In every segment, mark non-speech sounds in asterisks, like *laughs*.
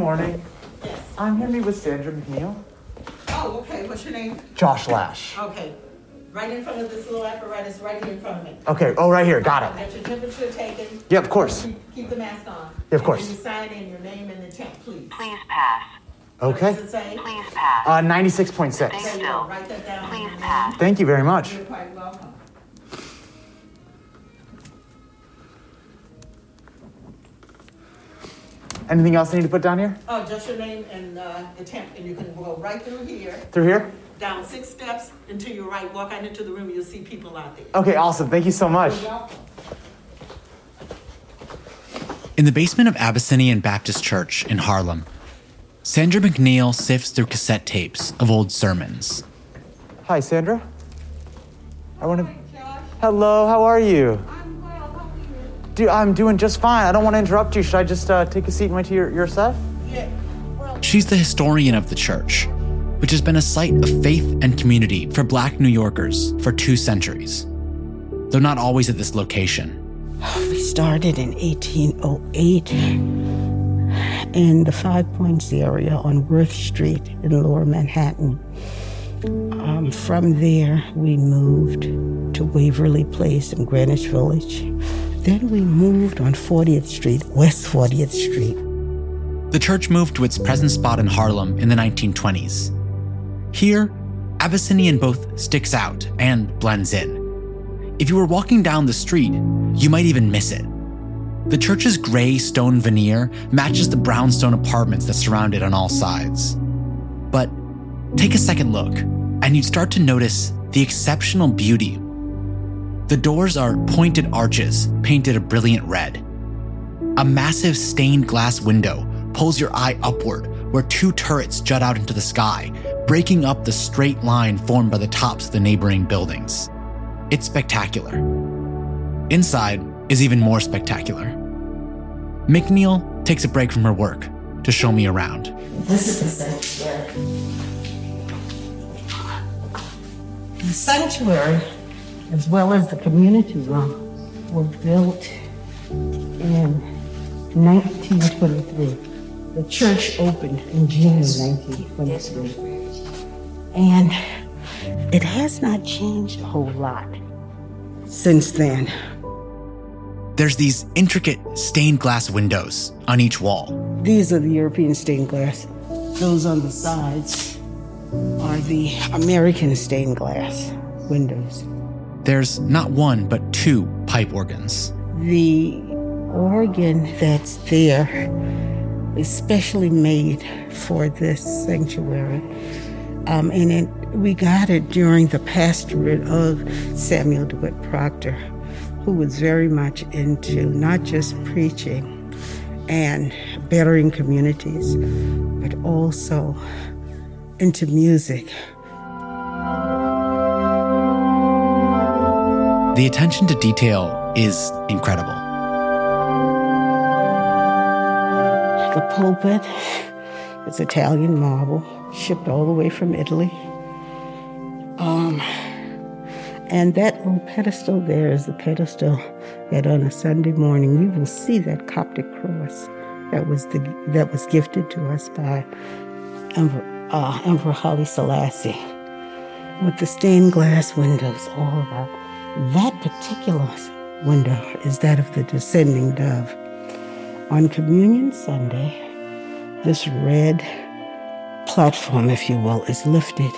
Good morning. Yes. I'm here to meet with Sandra McNeil. Oh, okay, what's your name? Josh Lash. Okay, right in front of this little apparatus, right here in front of me. Okay, oh, right here. Got it. Get your temperature taken. Yeah, of course. Keep, keep the mask on. Yeah, of course. And you sign in your name and the temp, please. Please pass. What Okay. does it say? Please pass. Uh, 96.6. There you go, still. write that down. Please pass. Thank you very much. You're quite welcome. Anything else I need to put down here? Oh, just your name and, uh, the temp, and you can go right through here, Through here? down six steps, and to your right, walk out into the room, you'll see people out there. Okay, awesome. Thank you so much. In the basement of Abyssinian Baptist Church in Harlem, Sandra McNeil sifts through cassette tapes of old sermons. Hi, Sandra. I want to. Hello, how are you? You? Do, I'm doing just fine. I don't want to interrupt you. Should I just uh, take a seat and wait till you're, you're? Yeah, well, She's the historian of the church, which has been a site of faith and community for black New Yorkers for two centuries. Though not always at this location. We started in 1808 in the Five Points area on Worth Street in Lower Manhattan. Um, from there, we moved to Waverly Place in Greenwich Village. Then we moved on 40th Street, West 40th Street. The church moved to its present spot in Harlem in the 1920s. Here, Abyssinian both sticks out and blends in. If you were walking down the street, you might even miss it. The church's gray stone veneer matches the brownstone apartments that surround it on all sides. But take a second look, and you'd start to notice the exceptional beauty. The doors are pointed arches painted a brilliant red. A massive stained glass window pulls your eye upward, where two turrets jut out into the sky, breaking up the straight line formed by the tops of the neighboring buildings. It's spectacular. Inside is even more spectacular. McNeil takes a break from her work to show me around. This is the sanctuary. The sanctuary, as well as the community room, were built in 1923. The church opened in June of 1923. And it has not changed a whole lot since then. There's these intricate stained glass windows on each wall. These are the European stained glass. Those on the sides are the American stained glass windows. There's not one, but two pipe organs. The organ that's there is specially made for this sanctuary. Um, and it, we got it during the pastorate of Samuel DeWitt Proctor, who was very much into not just preaching and bettering communities, but also into music. The attention to detail is incredible. The pulpit is Italian marble, shipped all the way from Italy. Um, and that little pedestal there is the pedestal that on a Sunday morning you will see that Coptic cross that was the that was gifted to us by Emperor, uh, Emperor Haile Selassie, with the stained glass windows all about. That particular window is that of the descending dove. On Communion Sunday, this red platform, if you will, is lifted.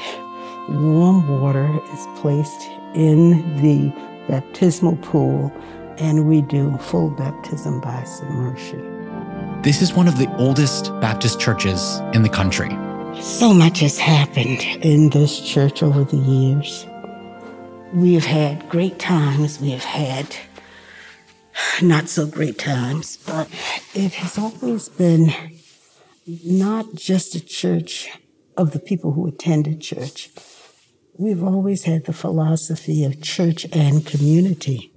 Warm water is placed in the baptismal pool, and we do full baptism by submersion. This is one of the oldest Baptist churches in the country. So much has happened in this church over the years. We have had great times, we have had not so great times, but it has always been not just a church of the people who attended church. We've always had the philosophy of church and community.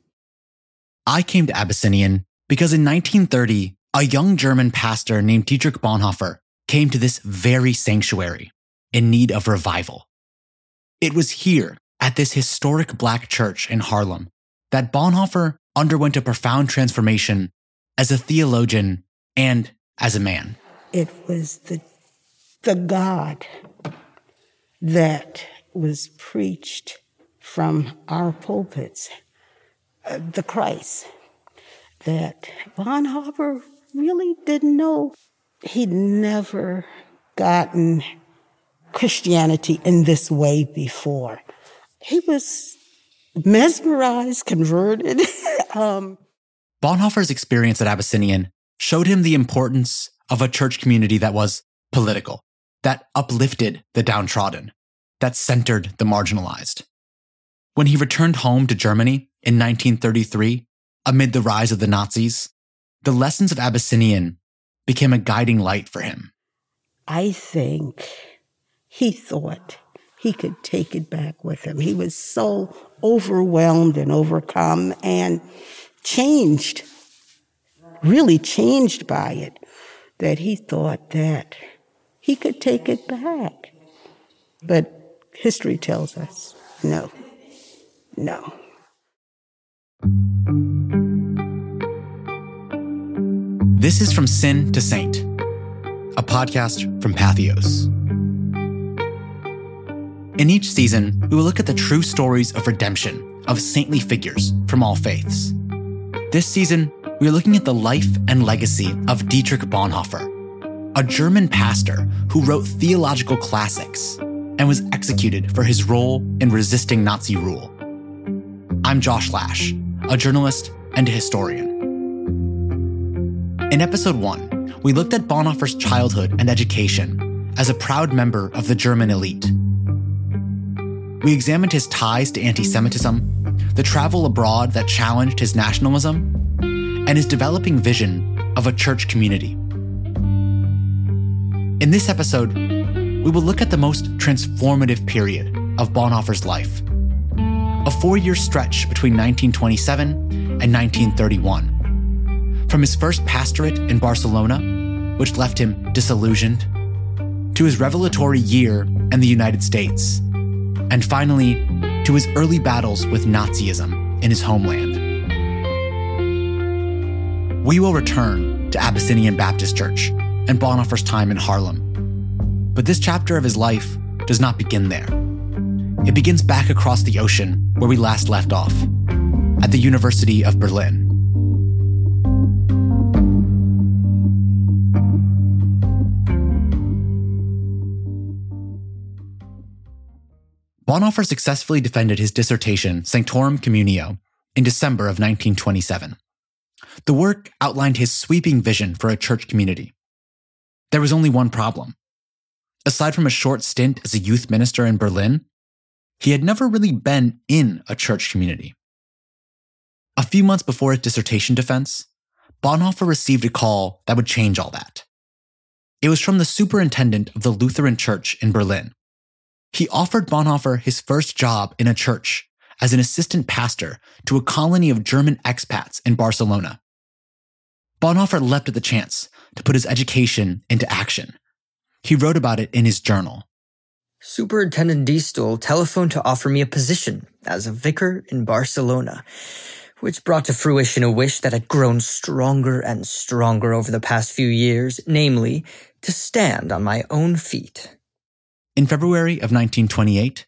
I came to Abyssinian because in 1930, a young German pastor named Dietrich Bonhoeffer came to this very sanctuary in need of revival. It was here at this historic black church in Harlem that Bonhoeffer underwent a profound transformation as a theologian and as a man. it was the, the God that was preached from our pulpits, uh, the Christ, that Bonhoeffer really didn't know. He'd never gotten Christianity in this way before. He was mesmerized, converted. *laughs* um, Bonhoeffer's experience at Abyssinian showed him the importance of a church community that was political, that uplifted the downtrodden, that centered the marginalized. When he returned home to Germany in 1933, amid the rise of the Nazis, the lessons of Abyssinian became a guiding light for him. I think he thought he could take it back with him. He was so overwhelmed and overcome and changed, really changed by it, that he thought that he could take it back. But history tells us no, no. This is From Sin to Saint, a podcast from Patheos. In each season, we will look at the true stories of redemption of saintly figures from all faiths. This season, we are looking at the life and legacy of Dietrich Bonhoeffer, a German pastor who wrote theological classics and was executed for his role in resisting Nazi rule. I'm Josh Lash, a journalist and a historian. In episode one, we looked at Bonhoeffer's childhood and education as a proud member of the German elite. We examined his ties to anti Semitism, the travel abroad that challenged his nationalism, and his developing vision of a church community. In this episode, we will look at the most transformative period of Bonhoeffer's life a four year stretch between 1927 and 1931. From his first pastorate in Barcelona, which left him disillusioned, to his revelatory year in the United States, and finally to his early battles with Nazism in his homeland. We will return to Abyssinian Baptist Church and Bonhoeffer's time in Harlem. But this chapter of his life does not begin there. It begins back across the ocean where we last left off, at the University of Berlin. Bonhoeffer successfully defended his dissertation, Sanctorum Communio, in December of 1927. The work outlined his sweeping vision for a church community. There was only one problem. Aside from a short stint as a youth minister in Berlin, he had never really been in a church community. A few months before his dissertation defense, Bonhoeffer received a call that would change all that. It was from the superintendent of the Lutheran Church in Berlin. He offered Bonhoeffer his first job in a church as an assistant pastor to a colony of German expats in Barcelona. Bonhoeffer leapt at the chance to put his education into action. He wrote about it in his journal. Superintendent Diestel telephoned to offer me a position as a vicar in Barcelona, which brought to fruition a wish that had grown stronger and stronger over the past few years, namely, to stand on my own feet. In February of 1928,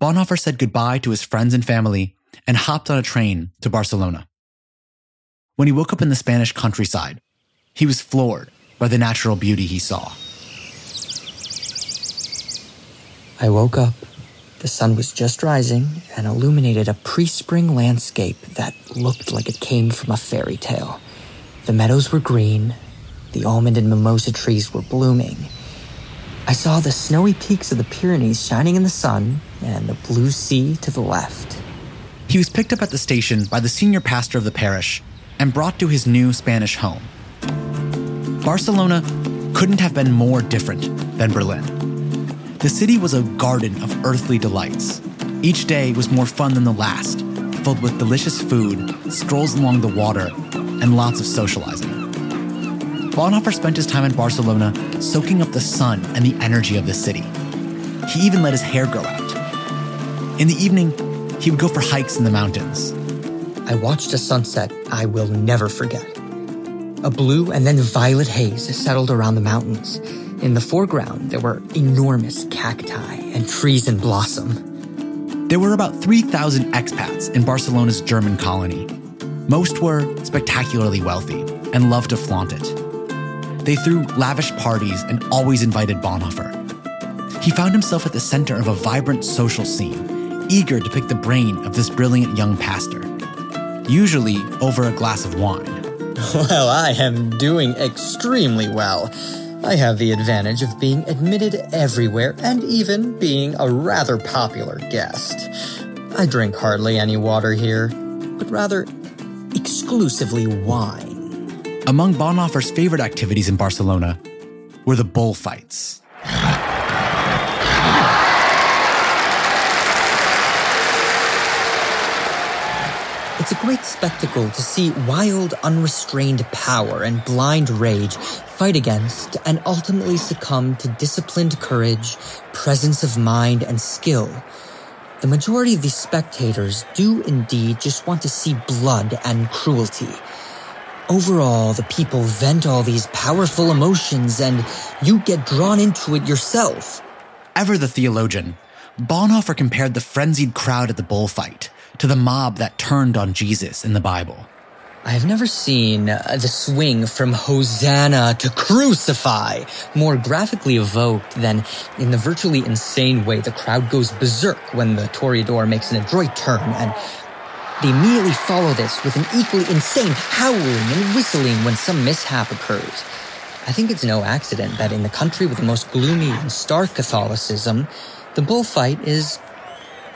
Bonhoeffer said goodbye to his friends and family and hopped on a train to Barcelona. When he woke up in the Spanish countryside, he was floored by the natural beauty he saw. I woke up. The sun was just rising and illuminated a pre spring landscape that looked like it came from a fairy tale. The meadows were green, the almond and mimosa trees were blooming. I saw the snowy peaks of the Pyrenees shining in the sun and the blue sea to the left. He was picked up at the station by the senior pastor of the parish and brought to his new Spanish home. Barcelona couldn't have been more different than Berlin. The city was a garden of earthly delights. Each day was more fun than the last, filled with delicious food, strolls along the water, and lots of socializing. Bonhoeffer spent his time in Barcelona soaking up the sun and the energy of the city. He even let his hair grow out. In the evening, he would go for hikes in the mountains. I watched a sunset I will never forget. A blue and then violet haze settled around the mountains. In the foreground, there were enormous cacti and trees in blossom. There were about 3,000 expats in Barcelona's German colony. Most were spectacularly wealthy and loved to flaunt it. They threw lavish parties and always invited Bonhoeffer. He found himself at the center of a vibrant social scene, eager to pick the brain of this brilliant young pastor, usually over a glass of wine. *laughs* Well, I am doing extremely well. I have the advantage of being admitted everywhere and even being a rather popular guest. I drink hardly any water here, but rather exclusively wine. Among Bonhoeffer's favorite activities in Barcelona were the bullfights. It's a great spectacle to see wild, unrestrained power and blind rage fight against and ultimately succumb to disciplined courage, presence of mind, and skill. The majority of these spectators do indeed just want to see blood and cruelty. Overall, the people vent all these powerful emotions and you get drawn into it yourself. Ever the theologian, Bonhoeffer compared the frenzied crowd at the bullfight to the mob that turned on Jesus in the Bible. I have never seen uh, the swing from Hosanna to crucify more graphically evoked than in the virtually insane way the crowd goes berserk when the toreador makes an adroit turn and they immediately follow this with an equally insane howling and whistling when some mishap occurs. I think it's no accident that in the country with the most gloomy and stark Catholicism, the bullfight is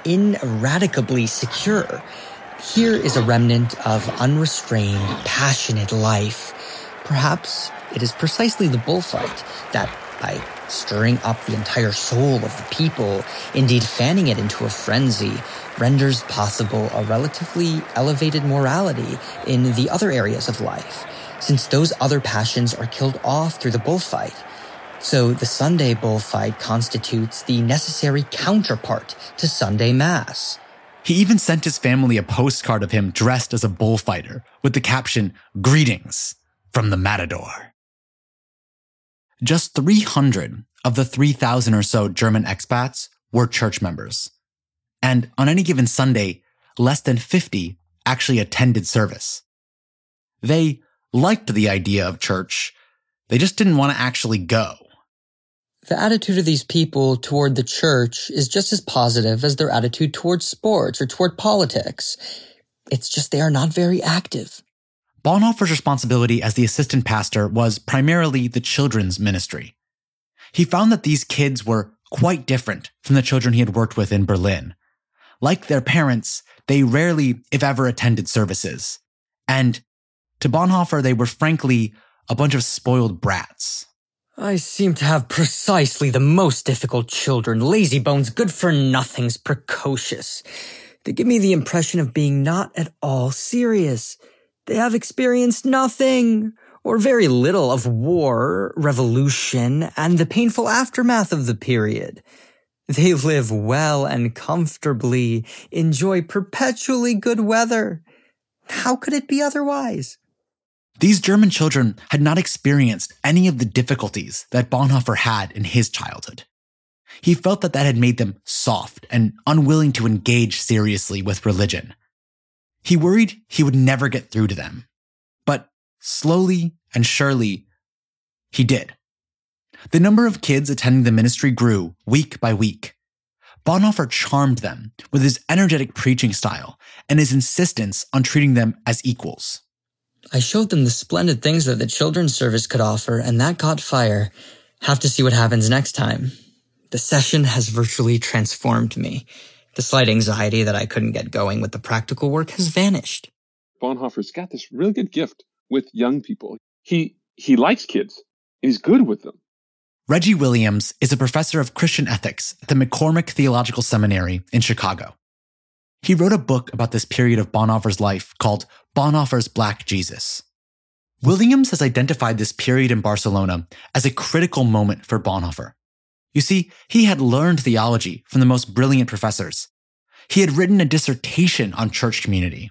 ineradicably secure. Here is a remnant of unrestrained, passionate life. Perhaps it is precisely the bullfight that, by stirring up the entire soul of the people, indeed fanning it into a frenzy, renders possible a relatively elevated morality in the other areas of life, since those other passions are killed off through the bullfight. So the Sunday bullfight constitutes the necessary counterpart to Sunday Mass. He even sent his family a postcard of him dressed as a bullfighter with the caption, Greetings from the Matador. Just 300 of the 3,000 or so German expats were church members. And on any given Sunday, less than 50 actually attended service. They liked the idea of church. They just didn't want to actually go. The attitude of these people toward the church is just as positive as their attitude toward sports or toward politics. It's just they are not very active. Bonhoeffer's responsibility as the assistant pastor was primarily the children's ministry. He found that these kids were quite different from the children he had worked with in Berlin. Like their parents, they rarely, if ever, attended services. And to Bonhoeffer, they were frankly a bunch of spoiled brats. I seem to have precisely the most difficult children, lazy bones, good for nothings, precocious. They give me the impression of being not at all serious. They have experienced nothing, or very little of war, revolution, and the painful aftermath of the period. They live well and comfortably, enjoy perpetually good weather. How could it be otherwise? These German children had not experienced any of the difficulties that Bonhoeffer had in his childhood. He felt that that had made them soft and unwilling to engage seriously with religion. He worried he would never get through to them. But slowly and surely, he did. The number of kids attending the ministry grew week by week. Bonhoeffer charmed them with his energetic preaching style and his insistence on treating them as equals. I showed them the splendid things that the children's service could offer, and that caught fire. Have to see what happens next time. The session has virtually transformed me. The slight anxiety that I couldn't get going with the practical work has vanished. Bonhoeffer's got this really good gift with young people. He he likes kids. And he's good with them. Reggie Williams is a professor of Christian ethics at the McCormick Theological Seminary in Chicago. He wrote a book about this period of Bonhoeffer's life called Bonhoeffer's Black Jesus. Williams has identified this period in Barcelona as a critical moment for Bonhoeffer. You see, he had learned theology from the most brilliant professors. He had written a dissertation on church community,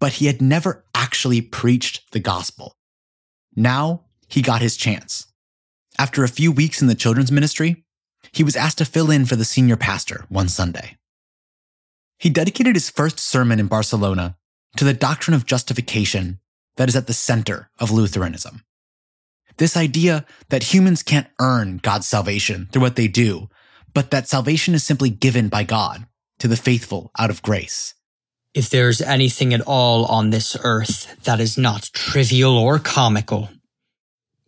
but he had never actually preached the gospel. Now he got his chance. After a few weeks in the children's ministry, he was asked to fill in for the senior pastor one Sunday. He dedicated his first sermon in Barcelona to the doctrine of justification that is at the center of Lutheranism. This idea that humans can't earn God's salvation through what they do, but that salvation is simply given by God to the faithful out of grace. If there's anything at all on this earth that is not trivial or comical,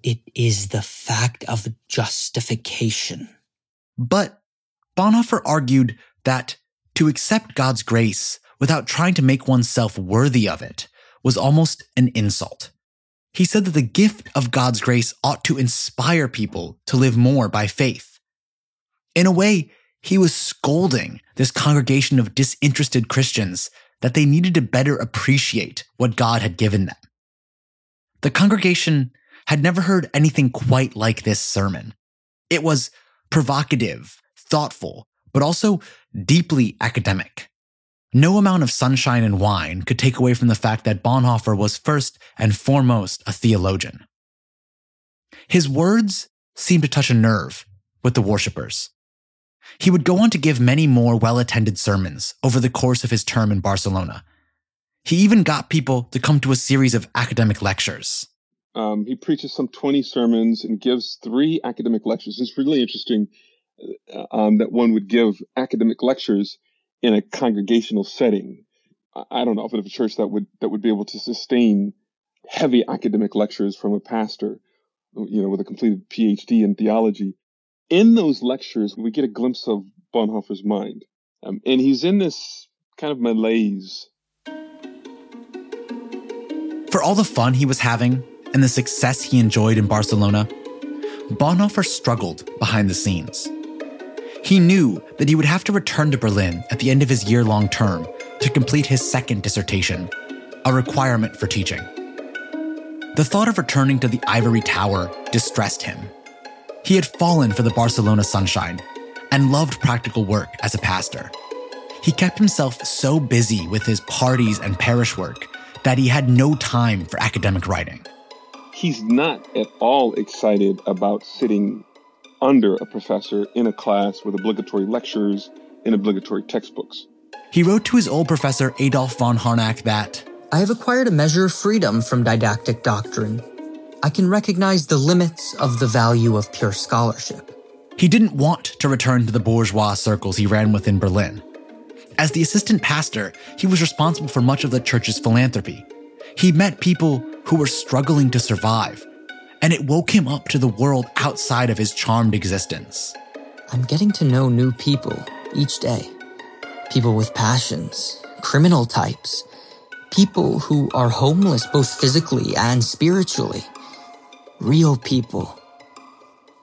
it is the fact of justification. But Bonhoeffer argued that to accept God's grace without trying to make oneself worthy of it was almost an insult. He said that the gift of God's grace ought to inspire people to live more by faith. In a way, he was scolding this congregation of disinterested Christians that they needed to better appreciate what God had given them. The congregation had never heard anything quite like this sermon. It was provocative, thoughtful, but also deeply academic. No amount of sunshine and wine could take away from the fact that Bonhoeffer was first and foremost a theologian. His words seemed to touch a nerve with the worshippers. He would go on to give many more well attended sermons over the course of his term in Barcelona. He even got people to come to a series of academic lectures. Um, he preaches some 20 sermons and gives three academic lectures. It's really interesting uh, um, that one would give academic lectures in a congregational setting. I don't know if a church that would that would be able to sustain heavy academic lectures from a pastor, you know, with a completed PhD in theology. In those lectures, we get a glimpse of Bonhoeffer's mind, um, and he's in this kind of malaise. For all the fun he was having and the success he enjoyed in Barcelona, Bonhoeffer struggled behind the scenes. He knew that he would have to return to Berlin at the end of his year long term to complete his second dissertation, a requirement for teaching. The thought of returning to the ivory tower distressed him. He had fallen for the Barcelona sunshine and loved practical work as a pastor. He kept himself so busy with his parties and parish work that he had no time for academic writing. He's not at all excited about sitting under a professor in a class with obligatory lectures and obligatory textbooks. He wrote to his old professor Adolf von Harnack that I have acquired a measure of freedom from didactic doctrine. I can recognize the limits of the value of pure scholarship. He didn't want to return to the bourgeois circles he ran with in Berlin. As the assistant pastor, he was responsible for much of the church's philanthropy. He met people who were struggling to survive and it woke him up to the world outside of his charmed existence. I'm getting to know new people each day. People with passions, criminal types, people who are homeless both physically and spiritually. Real people.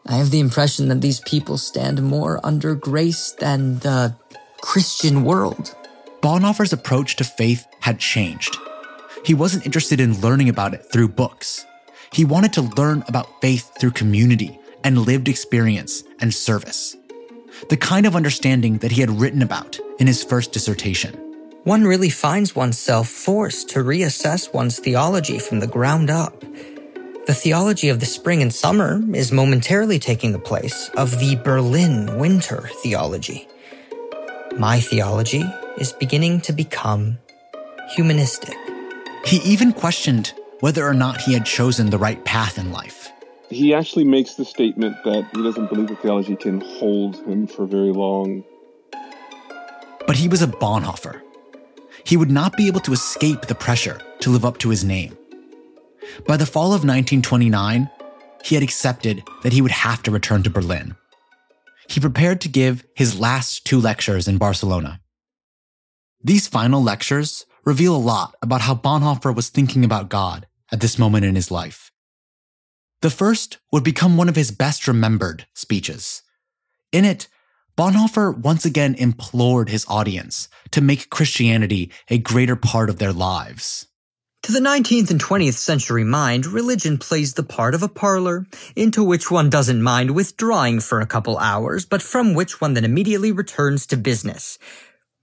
I have the impression that these people stand more under grace than the Christian world. Bonhoeffer's approach to faith had changed. He wasn't interested in learning about it through books. He wanted to learn about faith through community and lived experience and service. The kind of understanding that he had written about in his first dissertation. One really finds oneself forced to reassess one's theology from the ground up. The theology of the spring and summer is momentarily taking the place of the Berlin winter theology. My theology is beginning to become humanistic. He even questioned whether or not he had chosen the right path in life. He actually makes the statement that he doesn't believe that theology can hold him for very long. But he was a Bonhoeffer. He would not be able to escape the pressure to live up to his name. By the fall of 1929, he had accepted that he would have to return to Berlin. He prepared to give his last two lectures in Barcelona. These final lectures reveal a lot about how Bonhoeffer was thinking about God at this moment in his life. The first would become one of his best remembered speeches. In it, Bonhoeffer once again implored his audience to make Christianity a greater part of their lives. To the 19th and 20th century mind, religion plays the part of a parlor, into which one doesn't mind withdrawing for a couple hours, but from which one then immediately returns to business.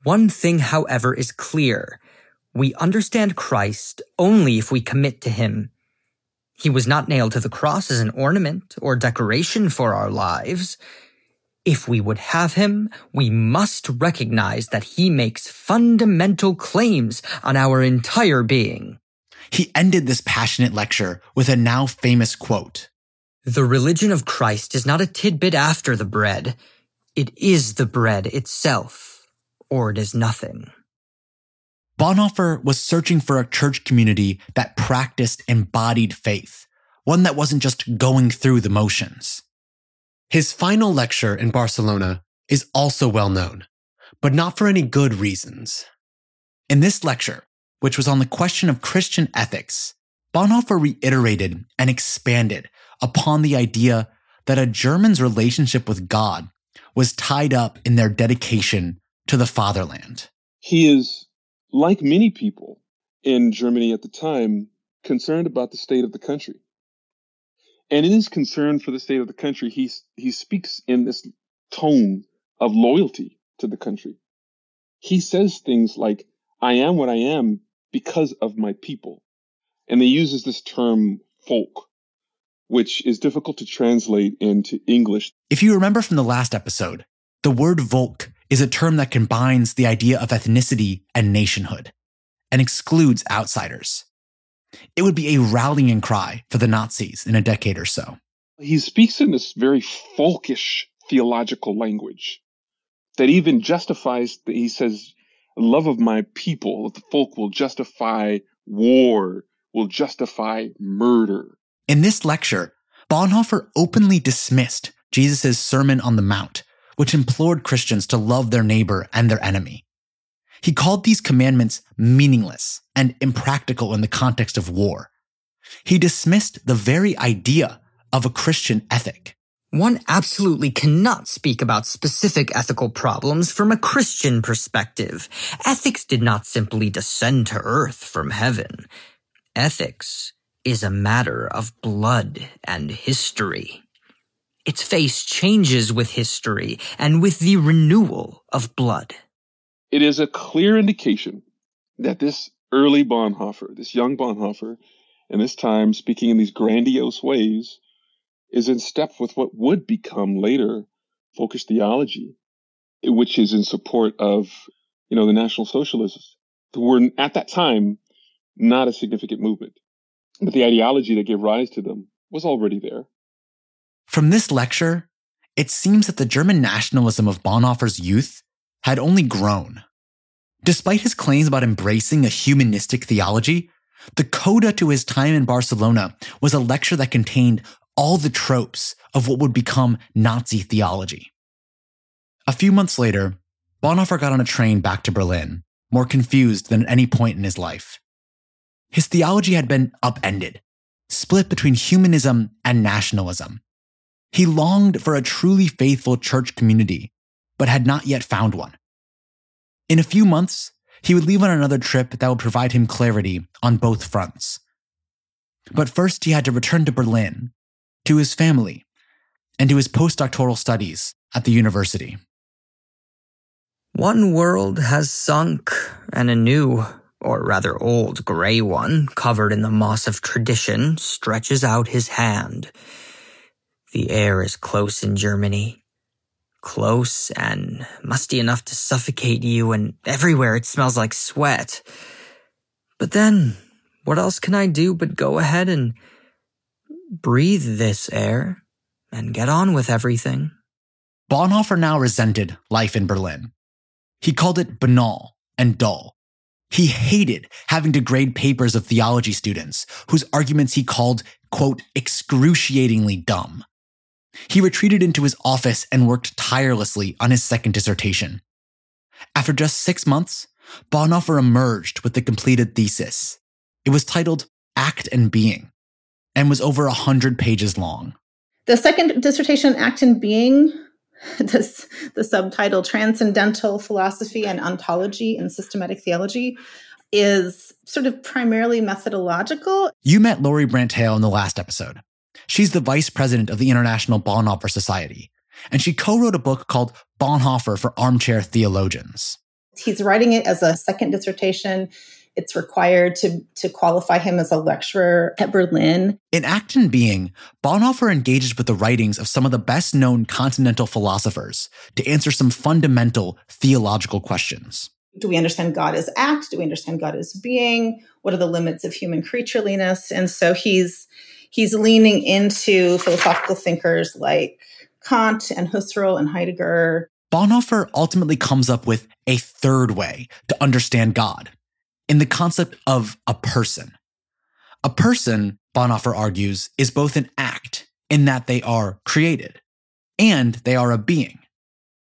One thing, however, is clear. We understand Christ only if we commit to Him. He was not nailed to the cross as an ornament or decoration for our lives. If we would have him, we must recognize that he makes fundamental claims on our entire being. He ended this passionate lecture with a now famous quote The religion of Christ is not a tidbit after the bread, it is the bread itself, or it is nothing. Bonhoeffer was searching for a church community that practiced embodied faith, one that wasn't just going through the motions. His final lecture in Barcelona is also well known, but not for any good reasons. In this lecture, which was on the question of Christian ethics, Bonhoeffer reiterated and expanded upon the idea that a German's relationship with God was tied up in their dedication to the fatherland. He is, like many people in Germany at the time, concerned about the state of the country. And in his concern for the state of the country, he, he speaks in this tone of loyalty to the country. He says things like, I am what I am because of my people. And he uses this term folk, which is difficult to translate into English. If you remember from the last episode, the word Volk is a term that combines the idea of ethnicity and nationhood and excludes outsiders. It would be a rallying cry for the Nazis in a decade or so. He speaks in this very folkish theological language that even justifies, that he says, love of my people, the folk will justify war, will justify murder. In this lecture, Bonhoeffer openly dismissed Jesus' Sermon on the Mount, which implored Christians to love their neighbor and their enemy. He called these commandments meaningless and impractical in the context of war. He dismissed the very idea of a Christian ethic. One absolutely cannot speak about specific ethical problems from a Christian perspective. Ethics did not simply descend to earth from heaven. Ethics is a matter of blood and history. Its face changes with history and with the renewal of blood. It is a clear indication that this early Bonhoeffer, this young Bonhoeffer, and this time speaking in these grandiose ways, is in step with what would become later folkish theology, which is in support of, you know, the National Socialists, who were at that time not a significant movement. But the ideology that gave rise to them was already there. From this lecture, it seems that the German nationalism of Bonhoeffer's youth had only grown. Despite his claims about embracing a humanistic theology, the coda to his time in Barcelona was a lecture that contained all the tropes of what would become Nazi theology. A few months later, Bonhoeffer got on a train back to Berlin, more confused than at any point in his life. His theology had been upended, split between humanism and nationalism. He longed for a truly faithful church community, but had not yet found one. In a few months, he would leave on another trip that would provide him clarity on both fronts. But first, he had to return to Berlin, to his family, and to his postdoctoral studies at the university. One world has sunk, and a new, or rather old gray one, covered in the moss of tradition, stretches out his hand. The air is close in Germany. Close and musty enough to suffocate you, and everywhere it smells like sweat. But then, what else can I do but go ahead and breathe this air and get on with everything? Bonhoeffer now resented life in Berlin. He called it banal and dull. He hated having to grade papers of theology students whose arguments he called, quote, excruciatingly dumb. He retreated into his office and worked tirelessly on his second dissertation. After just six months, Bonhoeffer emerged with the completed thesis. It was titled Act and Being and was over a hundred pages long. The second dissertation, Act and Being, *laughs* this, the subtitle Transcendental Philosophy and Ontology in Systematic Theology, is sort of primarily methodological. You met Lori Brandt Hale in the last episode. She's the vice president of the International Bonhoeffer Society, and she co wrote a book called Bonhoeffer for Armchair Theologians. He's writing it as a second dissertation it's required to, to qualify him as a lecturer at Berlin. In Act and Being, Bonhoeffer engages with the writings of some of the best known continental philosophers to answer some fundamental theological questions. Do we understand God as act? Do we understand God as being? What are the limits of human creatureliness? And so he's he's leaning into philosophical thinkers like Kant and Husserl and Heidegger. Bonhoeffer ultimately comes up with a third way to understand God in the concept of a person. A person, Bonhoeffer argues, is both an act in that they are created and they are a being.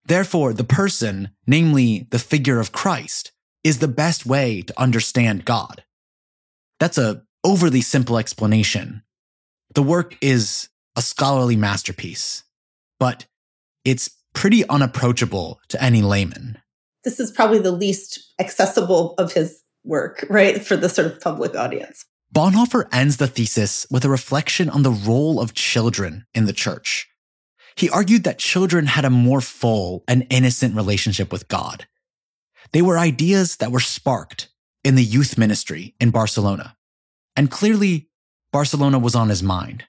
Therefore, the person, namely the figure of Christ, is the best way to understand God. That's a overly simple explanation. The work is a scholarly masterpiece, but it's pretty unapproachable to any layman. This is probably the least accessible of his work, right, for the sort of public audience. Bonhoeffer ends the thesis with a reflection on the role of children in the church. He argued that children had a more full and innocent relationship with God. They were ideas that were sparked in the youth ministry in Barcelona. And clearly, Barcelona was on his mind.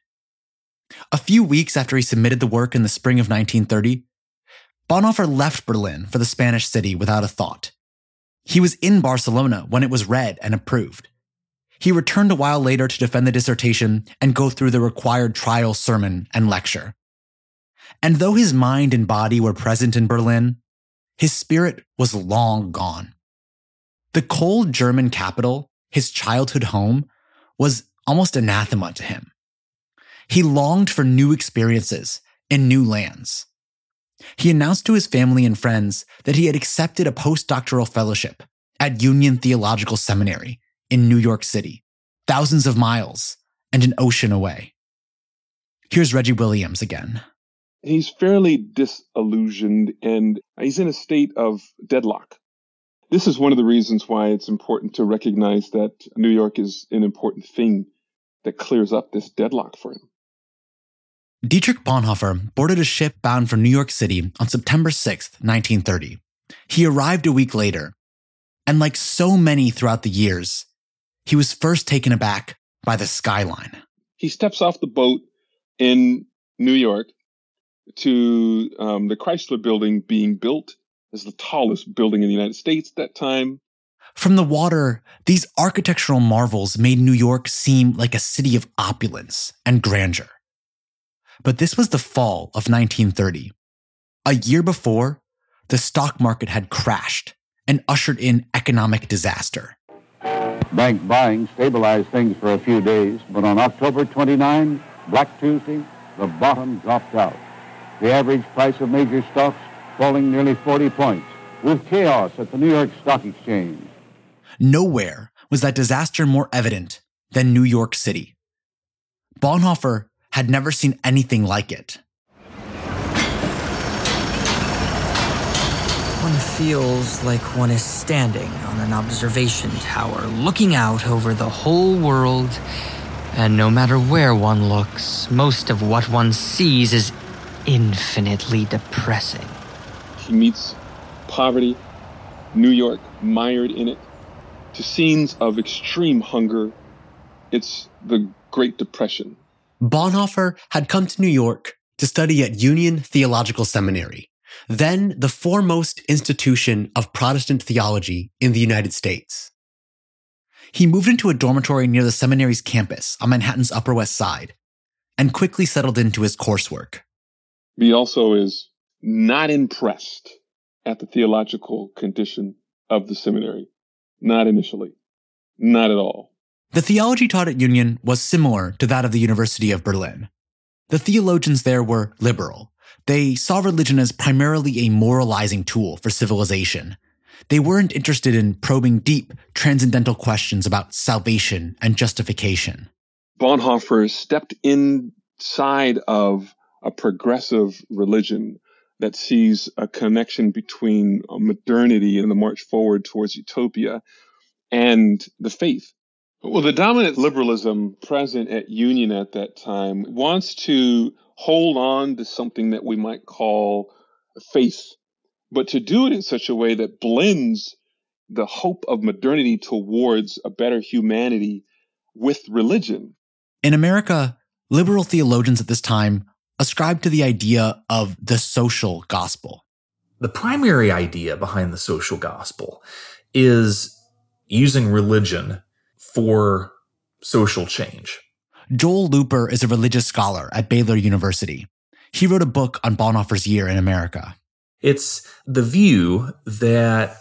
A few weeks after he submitted the work in the spring of 1930, Bonhoeffer left Berlin for the Spanish city without a thought. He was in Barcelona when it was read and approved. He returned a while later to defend the dissertation and go through the required trial sermon and lecture. And though his mind and body were present in Berlin, his spirit was long gone. The cold German capital, his childhood home, was almost anathema to him. He longed for new experiences in new lands. He announced to his family and friends that he had accepted a postdoctoral fellowship at Union Theological Seminary in New York City, thousands of miles and an ocean away. Here's Reggie Williams again. He's fairly disillusioned and he's in a state of deadlock. This is one of the reasons why it's important to recognize that New York is an important thing that clears up this deadlock for him. Dietrich Bonhoeffer boarded a ship bound for New York City on September 6, 1930. He arrived a week later, and like so many throughout the years, he was first taken aback by the skyline. He steps off the boat in New York to um, the Chrysler building being built as the tallest building in the United States at that time. From the water, these architectural marvels made New York seem like a city of opulence and grandeur. But this was the fall of 1930. A year before, the stock market had crashed and ushered in economic disaster. Bank buying stabilized things for a few days, but on October 29, Black Tuesday, the bottom dropped out. The average price of major stocks falling nearly 40 points, with chaos at the New York Stock Exchange. Nowhere was that disaster more evident than New York City. Bonhoeffer had never seen anything like it. One feels like one is standing on an observation tower, looking out over the whole world, and no matter where one looks, most of what one sees is infinitely depressing. He meets poverty, New York mired in it, to scenes of extreme hunger. It's the Great Depression. Bonhoeffer had come to New York to study at Union Theological Seminary, then the foremost institution of Protestant theology in the United States. He moved into a dormitory near the seminary's campus on Manhattan's Upper West Side and quickly settled into his coursework. He also is not impressed at the theological condition of the seminary. Not initially. Not at all. The theology taught at Union was similar to that of the University of Berlin. The theologians there were liberal. They saw religion as primarily a moralizing tool for civilization. They weren't interested in probing deep, transcendental questions about salvation and justification. Bonhoeffer stepped inside of a progressive religion that sees a connection between uh, modernity and the march forward towards utopia and the faith. Well, the dominant liberalism present at Union at that time wants to hold on to something that we might call faith, but to do it in such a way that blends the hope of modernity towards a better humanity with religion. In America, liberal theologians at this time ascribed to the idea of the social gospel. The primary idea behind the social gospel is using religion for social change. Joel Looper is a religious scholar at Baylor University. He wrote a book on Bonhoeffer's year in America. It's the view that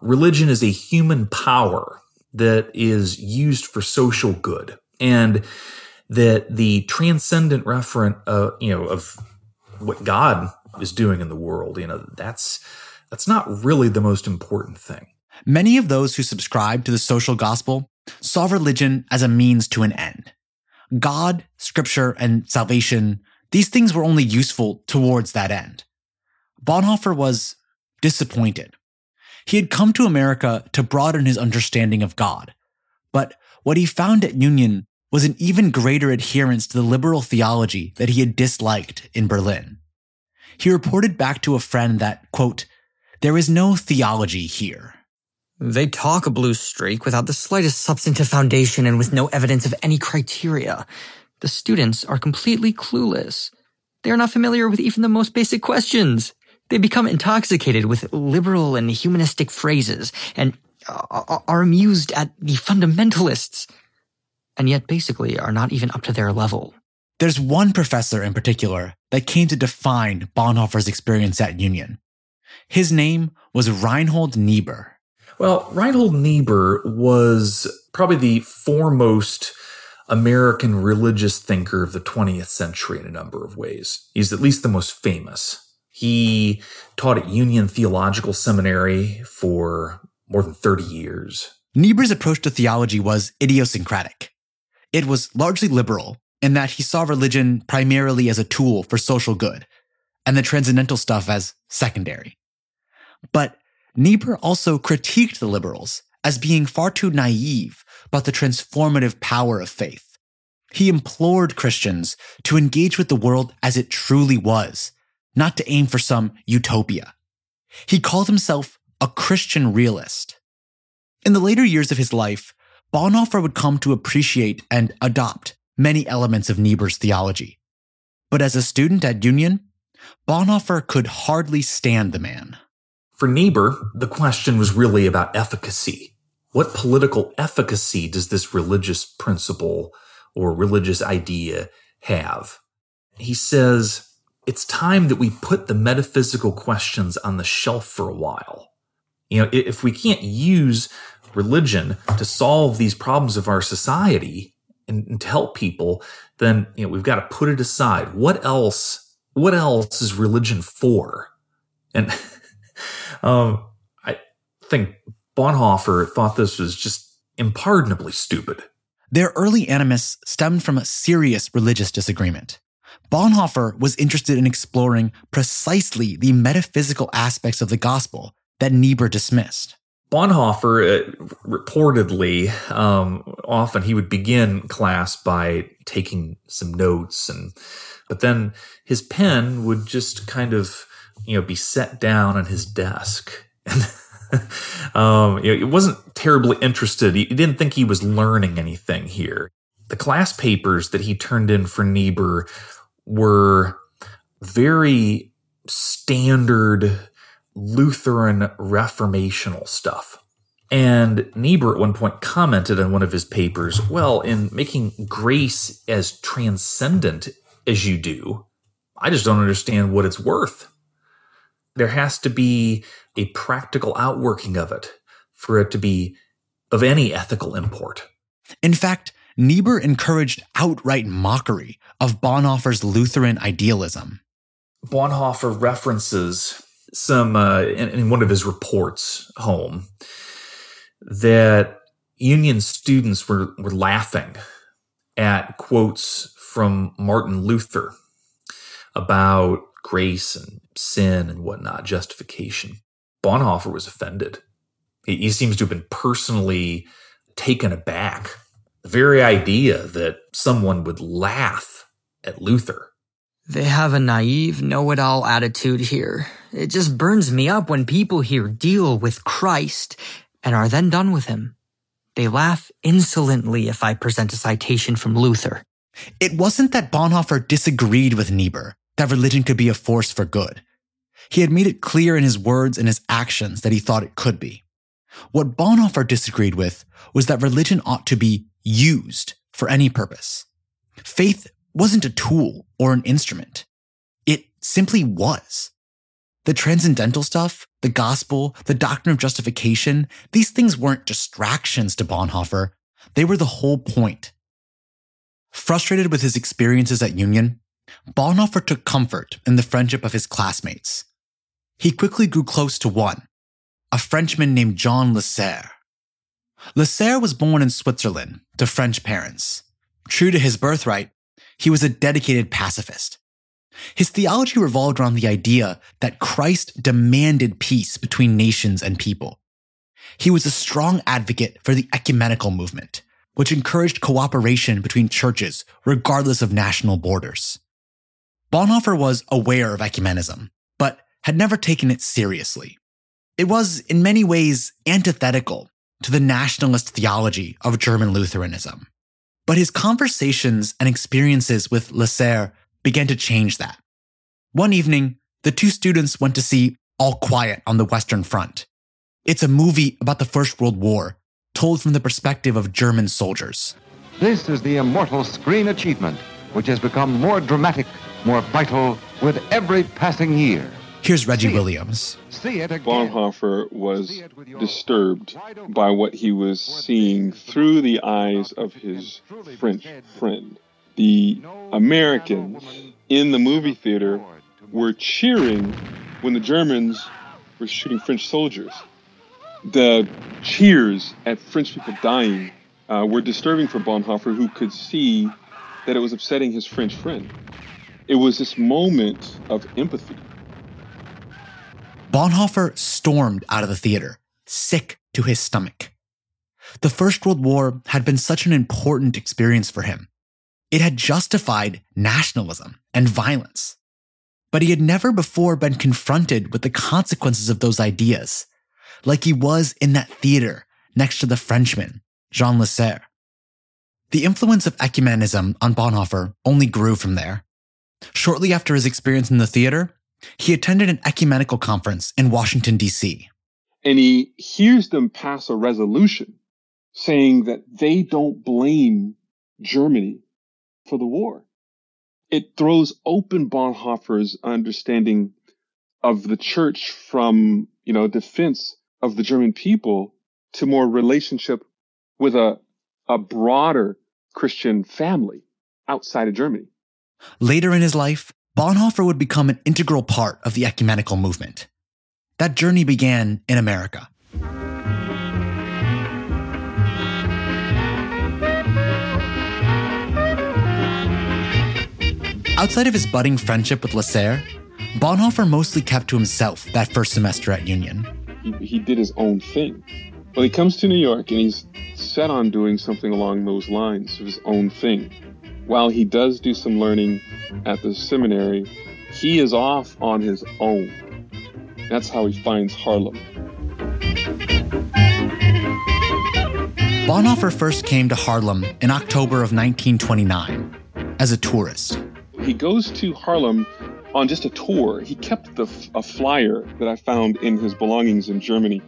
religion is a human power that is used for social good and that the transcendent referent uh, you know of what god is doing in the world you know that's that's not really the most important thing. Many of those who subscribe to the social gospel saw religion as a means to an end. God scripture and salvation these things were only useful towards that end. Bonhoeffer was disappointed. He had come to America to broaden his understanding of God. But what he found at Union was an even greater adherence to the liberal theology that he had disliked in Berlin. He reported back to a friend that, quote, there is no theology here. They talk a blue streak without the slightest substantive foundation and with no evidence of any criteria. The students are completely clueless. They are not familiar with even the most basic questions. They become intoxicated with liberal and humanistic phrases and are amused at the fundamentalists, and yet basically are not even up to their level. There's one professor in particular that came to define Bonhoeffer's experience at Union. His name was Reinhold Niebuhr. Well, Reinhold Niebuhr was probably the foremost American religious thinker of the 20th century in a number of ways. He's at least the most famous. He taught at Union Theological Seminary for more than 30 years. Niebuhr's approach to theology was idiosyncratic. It was largely liberal in that he saw religion primarily as a tool for social good and the transcendental stuff as secondary. But Niebuhr also critiqued the liberals as being far too naive about the transformative power of faith. He implored Christians to engage with the world as it truly was not to aim for some utopia. He called himself a Christian realist. In the later years of his life, Bonhoeffer would come to appreciate and adopt many elements of Niebuhr's theology. But as a student at Union, Bonhoeffer could hardly stand the man. For Niebuhr, the question was really about efficacy. What political efficacy does this religious principle or religious idea have? He says, it's time that we put the metaphysical questions on the shelf for a while. You know, if we can't use religion to solve these problems of our society and, and to help people, then you know we've got to put it aside. What else? What else is religion for? And *laughs* um, I think Bonhoeffer thought this was just impardonably stupid. Their early animus stemmed from a serious religious disagreement. Bonhoeffer was interested in exploring precisely the metaphysical aspects of the gospel that Niebuhr dismissed. Bonhoeffer uh, reportedly um, often he would begin class by taking some notes and but then his pen would just kind of you know be set down on his desk. *laughs* And um, you know, it wasn't terribly interested. He didn't think he was learning anything here. The class papers that he turned in for Niebuhr were very standard Lutheran reformational stuff. And Niebuhr at one point commented in one of his papers, well, in making grace as transcendent as you do, I just don't understand what it's worth. There has to be a practical outworking of it for it to be of any ethical import. In fact, Niebuhr encouraged outright mockery of Bonhoeffer's Lutheran idealism. Bonhoeffer references some uh, in, in one of his reports home that Union students were, were laughing at quotes from Martin Luther about grace and sin and whatnot, justification. Bonhoeffer was offended. He, he seems to have been personally taken aback the very idea that someone would laugh at Luther. They have a naive, know it all attitude here. It just burns me up when people here deal with Christ and are then done with him. They laugh insolently if I present a citation from Luther. It wasn't that Bonhoeffer disagreed with Niebuhr that religion could be a force for good. He had made it clear in his words and his actions that he thought it could be. What Bonhoeffer disagreed with was that religion ought to be used for any purpose. Faith wasn't a tool or an instrument. It simply was. The transcendental stuff, the gospel, the doctrine of justification, these things weren't distractions to Bonhoeffer. They were the whole point. Frustrated with his experiences at Union, Bonhoeffer took comfort in the friendship of his classmates. He quickly grew close to one, a Frenchman named Jean Lasserre. Lasserre was born in Switzerland to French parents. True to his birthright, he was a dedicated pacifist. His theology revolved around the idea that Christ demanded peace between nations and people. He was a strong advocate for the ecumenical movement, which encouraged cooperation between churches regardless of national borders. Bonhoeffer was aware of ecumenism, but had never taken it seriously. It was, in many ways, antithetical to the nationalist theology of German Lutheranism. But his conversations and experiences with Lasserre began to change that. One evening, the two students went to see All Quiet on the Western Front. It's a movie about the First World War, told from the perspective of German soldiers. This is the immortal screen achievement, which has become more dramatic, more vital with every passing year. Here's Reggie Williams. Bonhoeffer was disturbed by what he was seeing through the eyes of his French friend. The Americans in the movie theater were cheering when the Germans were shooting French soldiers. The cheers at French people dying uh, were disturbing for Bonhoeffer, who could see that it was upsetting his French friend. It was this moment of empathy. Bonhoeffer stormed out of the theater, sick to his stomach. The First World War had been such an important experience for him. It had justified nationalism and violence. But he had never before been confronted with the consequences of those ideas, like he was in that theater next to the Frenchman, Jean Lasserre. The influence of ecumenism on Bonhoeffer only grew from there. Shortly after his experience in the theater, he attended an ecumenical conference in Washington, D.C. And he hears them pass a resolution saying that they don't blame Germany for the war. It throws open Bonhoeffer's understanding of the church from, you know, defense of the German people to more relationship with a, a broader Christian family outside of Germany. Later in his life, Bonhoeffer would become an integral part of the ecumenical movement. That journey began in America. Outside of his budding friendship with Lasserre, Bonhoeffer mostly kept to himself that first semester at Union. He, he did his own thing. Well, he comes to New York and he's set on doing something along those lines of his own thing. While he does do some learning at the seminary, he is off on his own. That's how he finds Harlem. Bonhoeffer first came to Harlem in October of 1929 as a tourist he goes to Harlem on just a tour. He kept the, a flyer that I found in his belongings in Germany.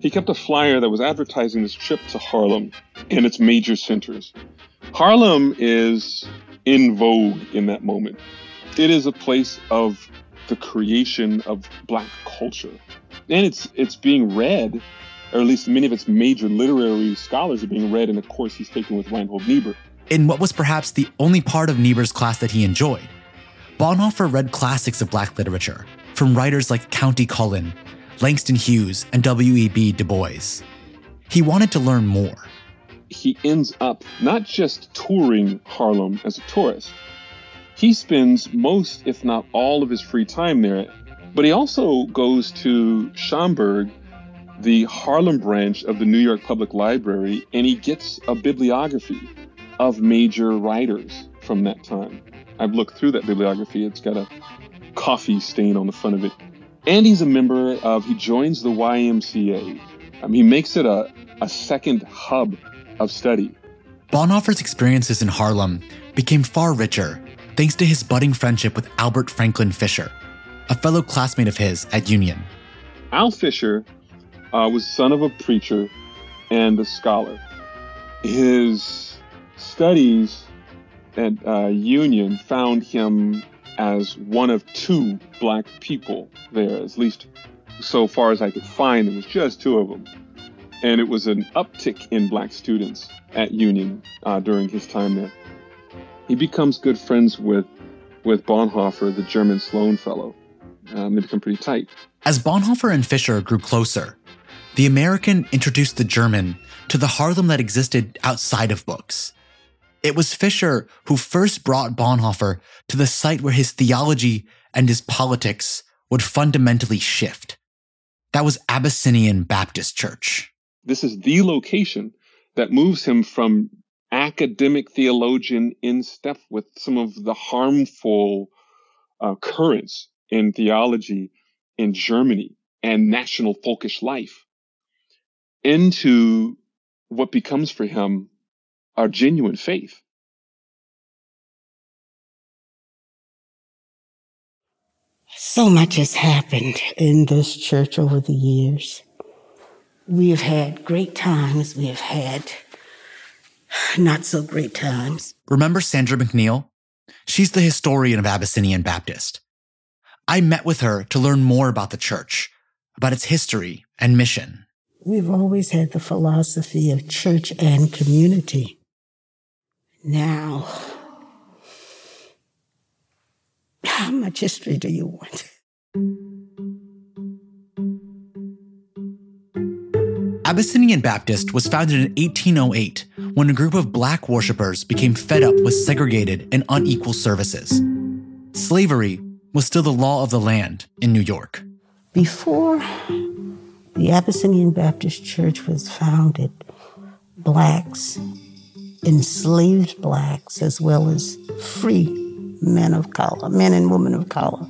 He kept a flyer that was advertising his trip to Harlem and its major centers. Harlem is in vogue in that moment. It is a place of the creation of black culture. And it's it's being read, or at least many of its major literary scholars are being read in a course he's taking with Reinhold Niebuhr in what was perhaps the only part of Niebuhr's class that he enjoyed. Bonhoeffer read classics of black literature from writers like Countee Cullen, Langston Hughes, and W.E.B. Du Bois. He wanted to learn more. He ends up not just touring Harlem as a tourist, he spends most, if not all, of his free time there, but he also goes to Schomburg, the Harlem branch of the New York Public Library, and he gets a bibliography of major writers from that time. I've looked through that bibliography. It's got a coffee stain on the front of it. And he's a member of, he joins the YMCA. Um, he makes it a, a second hub of study. Bonhoeffer's experiences in Harlem became far richer thanks to his budding friendship with Albert Franklin Fisher, a fellow classmate of his at Union. Al Fisher uh, was son of a preacher and a scholar. His studies at uh, Union found him as one of two black people there, at least so far as I could find. There was just two of them. And it was an uptick in black students at Union uh, during his time there. He becomes good friends with, with Bonhoeffer, the German Sloan Fellow. Um, they become pretty tight. As Bonhoeffer and Fisher grew closer, the American introduced the German to the Harlem that existed outside of books. It was Fisher who first brought Bonhoeffer to the site where his theology and his politics would fundamentally shift. That was Abyssinian Baptist Church. This is the location that moves him from academic theologian in step with some of the harmful uh, currents in theology in Germany and national folkish life into what becomes for him our genuine faith. So much has happened in this church over the years. We have had great times. We have had not so great times. Remember Sandra McNeil? She's the historian of Abyssinian Baptist. I met with her to learn more about the church, about its history and mission. We've always had the philosophy of church and community. Now, how much history do you want? Abyssinian Baptist was founded in 1808 when a group of black worshippers became fed up with segregated and unequal services. Slavery was still the law of the land in New York. Before the Abyssinian Baptist Church was founded, blacks, enslaved blacks, as well as free men of color, men and women of color,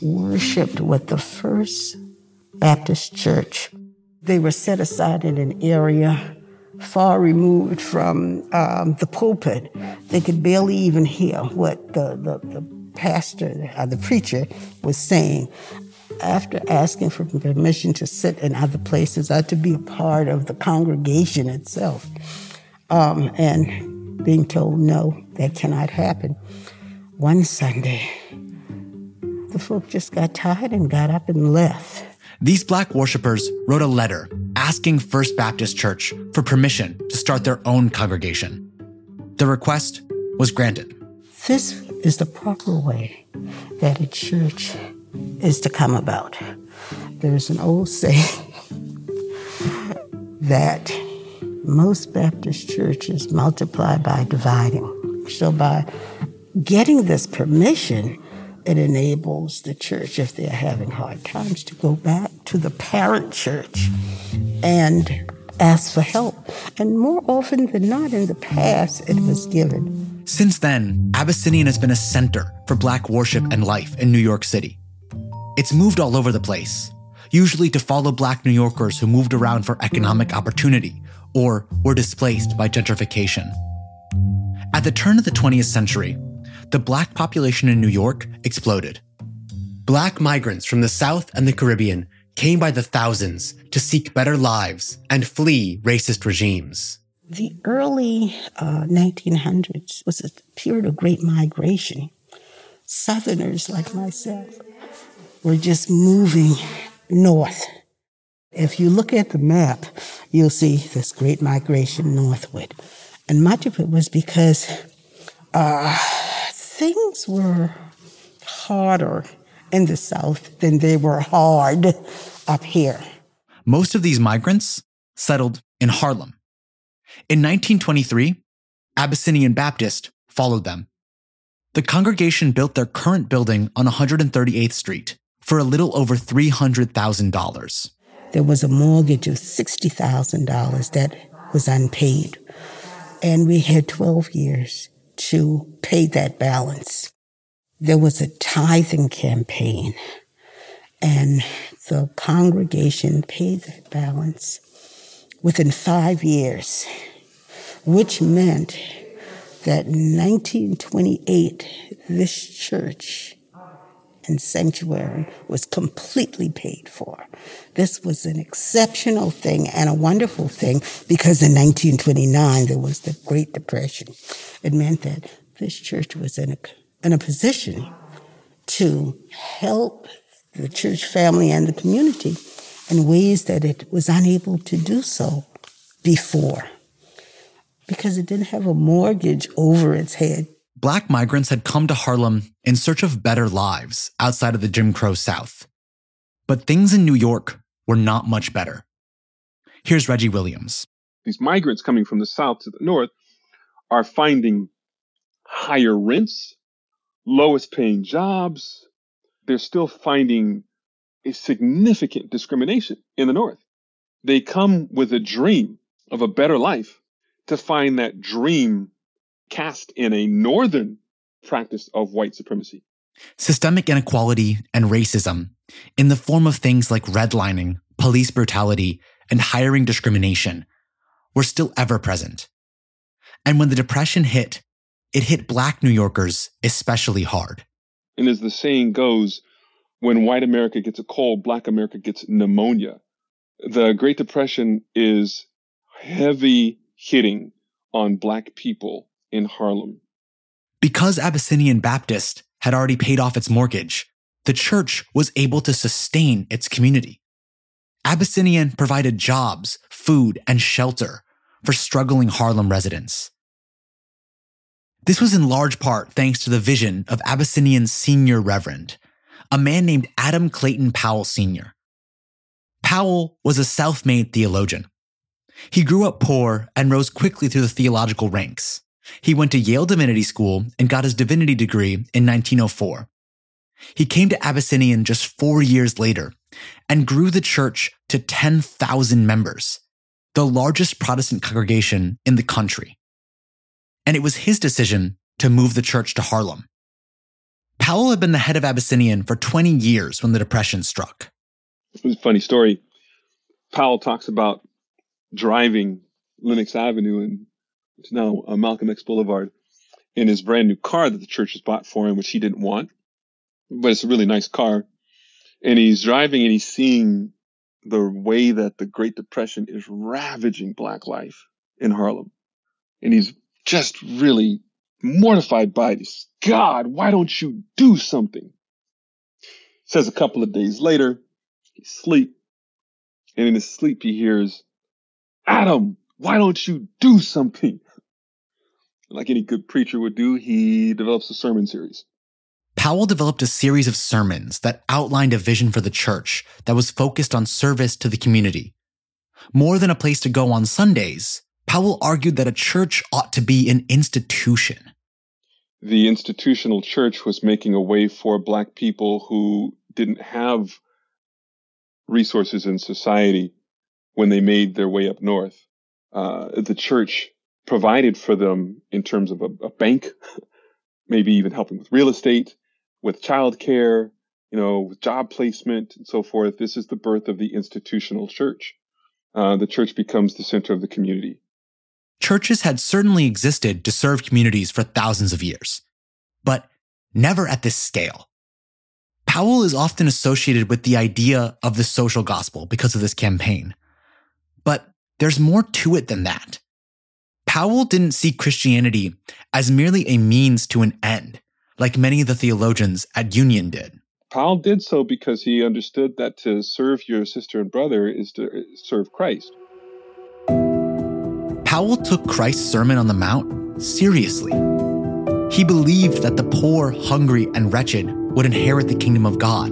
worshiped with the first Baptist church. They were set aside in an area far removed from um, the pulpit. They could barely even hear what the, the, the pastor, uh, the preacher, was saying. After asking for permission to sit in other places or to be a part of the congregation itself, um, and being told no, that cannot happen. One Sunday, the folk just got tired and got up and left. These black worshippers wrote a letter asking First Baptist Church for permission to start their own congregation. The request was granted. This is the proper way that a church is to come about. There's an old saying *laughs* that most Baptist churches multiply by dividing. So by getting this permission, it enables the church, if they're having hard times, to go back to the parent church and ask for help. And more often than not in the past, it was given. Since then, Abyssinian has been a center for black worship and life in New York City. It's moved all over the place, usually to follow black New Yorkers who moved around for economic opportunity or were displaced by gentrification. At the turn of the 20th century, the black population in New York exploded. Black migrants from the South and the Caribbean came by the thousands to seek better lives and flee racist regimes. The early uh, 1900s was a period of great migration. Southerners like myself were just moving north. If you look at the map, you'll see this great migration northward. And much of it was because uh, things were harder in the South than they were hard up here. Most of these migrants settled in Harlem. In 1923, Abyssinian Baptist followed them. The congregation built their current building on 138th Street for a little over $300,000. There was a mortgage of $60,000 that was unpaid. And we had 12 years to pay that balance. There was a tithing campaign, and the congregation paid that balance within five years, which meant that in 1928, this church and sanctuary was completely paid for. This was an exceptional thing and a wonderful thing because in 1929 there was the Great Depression. It meant that this church was in a, in a position to help the church family and the community in ways that it was unable to do so before because it didn't have a mortgage over its head. Black migrants had come to Harlem in search of better lives outside of the Jim Crow South. But things in New York were not much better. Here's Reggie Williams. These migrants coming from the South to the North are finding higher rents, lowest paying jobs. They're still finding a significant discrimination in the North. They come with a dream of a better life to find that dream cast in a Northern practice of white supremacy. Systemic inequality and racism, in the form of things like redlining, police brutality, and hiring discrimination, were still ever present. And when the Depression hit, it hit Black New Yorkers especially hard. And as the saying goes, when white America gets a cold, Black America gets pneumonia. The Great Depression is heavy hitting on Black people in Harlem. Because Abyssinian Baptist had already paid off its mortgage, the church was able to sustain its community. Abyssinian provided jobs, food, and shelter for struggling Harlem residents. This was in large part thanks to the vision of Abyssinian's senior reverend, a man named Adam Clayton Powell Sr. Powell was a self made theologian. He grew up poor and rose quickly through the theological ranks. He went to Yale Divinity School and got his divinity degree in 1904. He came to Abyssinian just four years later and grew the church to 10,000 members, the largest Protestant congregation in the country. And it was his decision to move the church to Harlem. Powell had been the head of Abyssinian for 20 years when the Depression struck. It was a funny story. Powell talks about driving Lenox Avenue and it's now uh, Malcolm X Boulevard in his brand new car that the church has bought for him, which he didn't want, but it's a really nice car. And he's driving and he's seeing the way that the Great Depression is ravaging Black life in Harlem. And he's just really mortified by this. God, why don't you do something? Says a couple of days later, he's asleep. And in his sleep, he hears, Adam, why don't you do something? Like any good preacher would do, he develops a sermon series. Powell developed a series of sermons that outlined a vision for the church that was focused on service to the community. More than a place to go on Sundays, Powell argued that a church ought to be an institution. The institutional church was making a way for Black people who didn't have resources in society when they made their way up north. Uh, the church provided for them in terms of a, a bank, *laughs* maybe even helping with real estate, with childcare, you know, with job placement and so forth. This is the birth of the institutional church. Uh, the church becomes the center of the community. Churches had certainly existed to serve communities for thousands of years, but never at this scale. Powell is often associated with the idea of the social gospel because of this campaign. But there's more to it than that. Powell didn't see Christianity as merely a means to an end, like many of the theologians at Union did. Powell did so because he understood that to serve your sister and brother is to eh, serve Christ. Powell took Christ's Sermon on the Mount seriously. He believed that the poor, hungry, and wretched would inherit the kingdom of God.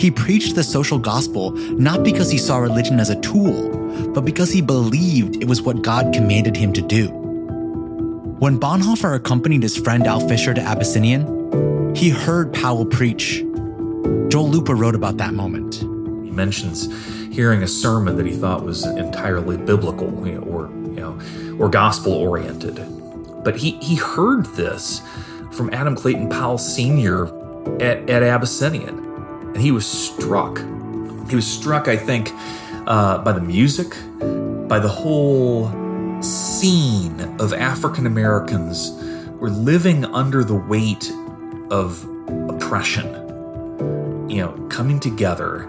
He preached the social gospel not because he saw religion as a tool, but because he believed it was what God commanded him to do. When Bonhoeffer accompanied his friend Al Fisher to Abyssinian, he heard Powell preach. Joel Looper wrote about that moment. He mentions hearing a sermon that he thought was entirely biblical you know, or, you know, or gospel oriented. But he, he heard this from Adam Clayton Powell Sr. at, at Abyssinian, and he was struck He was struck, I think, uh, by the music, by the whole scene of African Americans were living under the weight of oppression, you know, coming together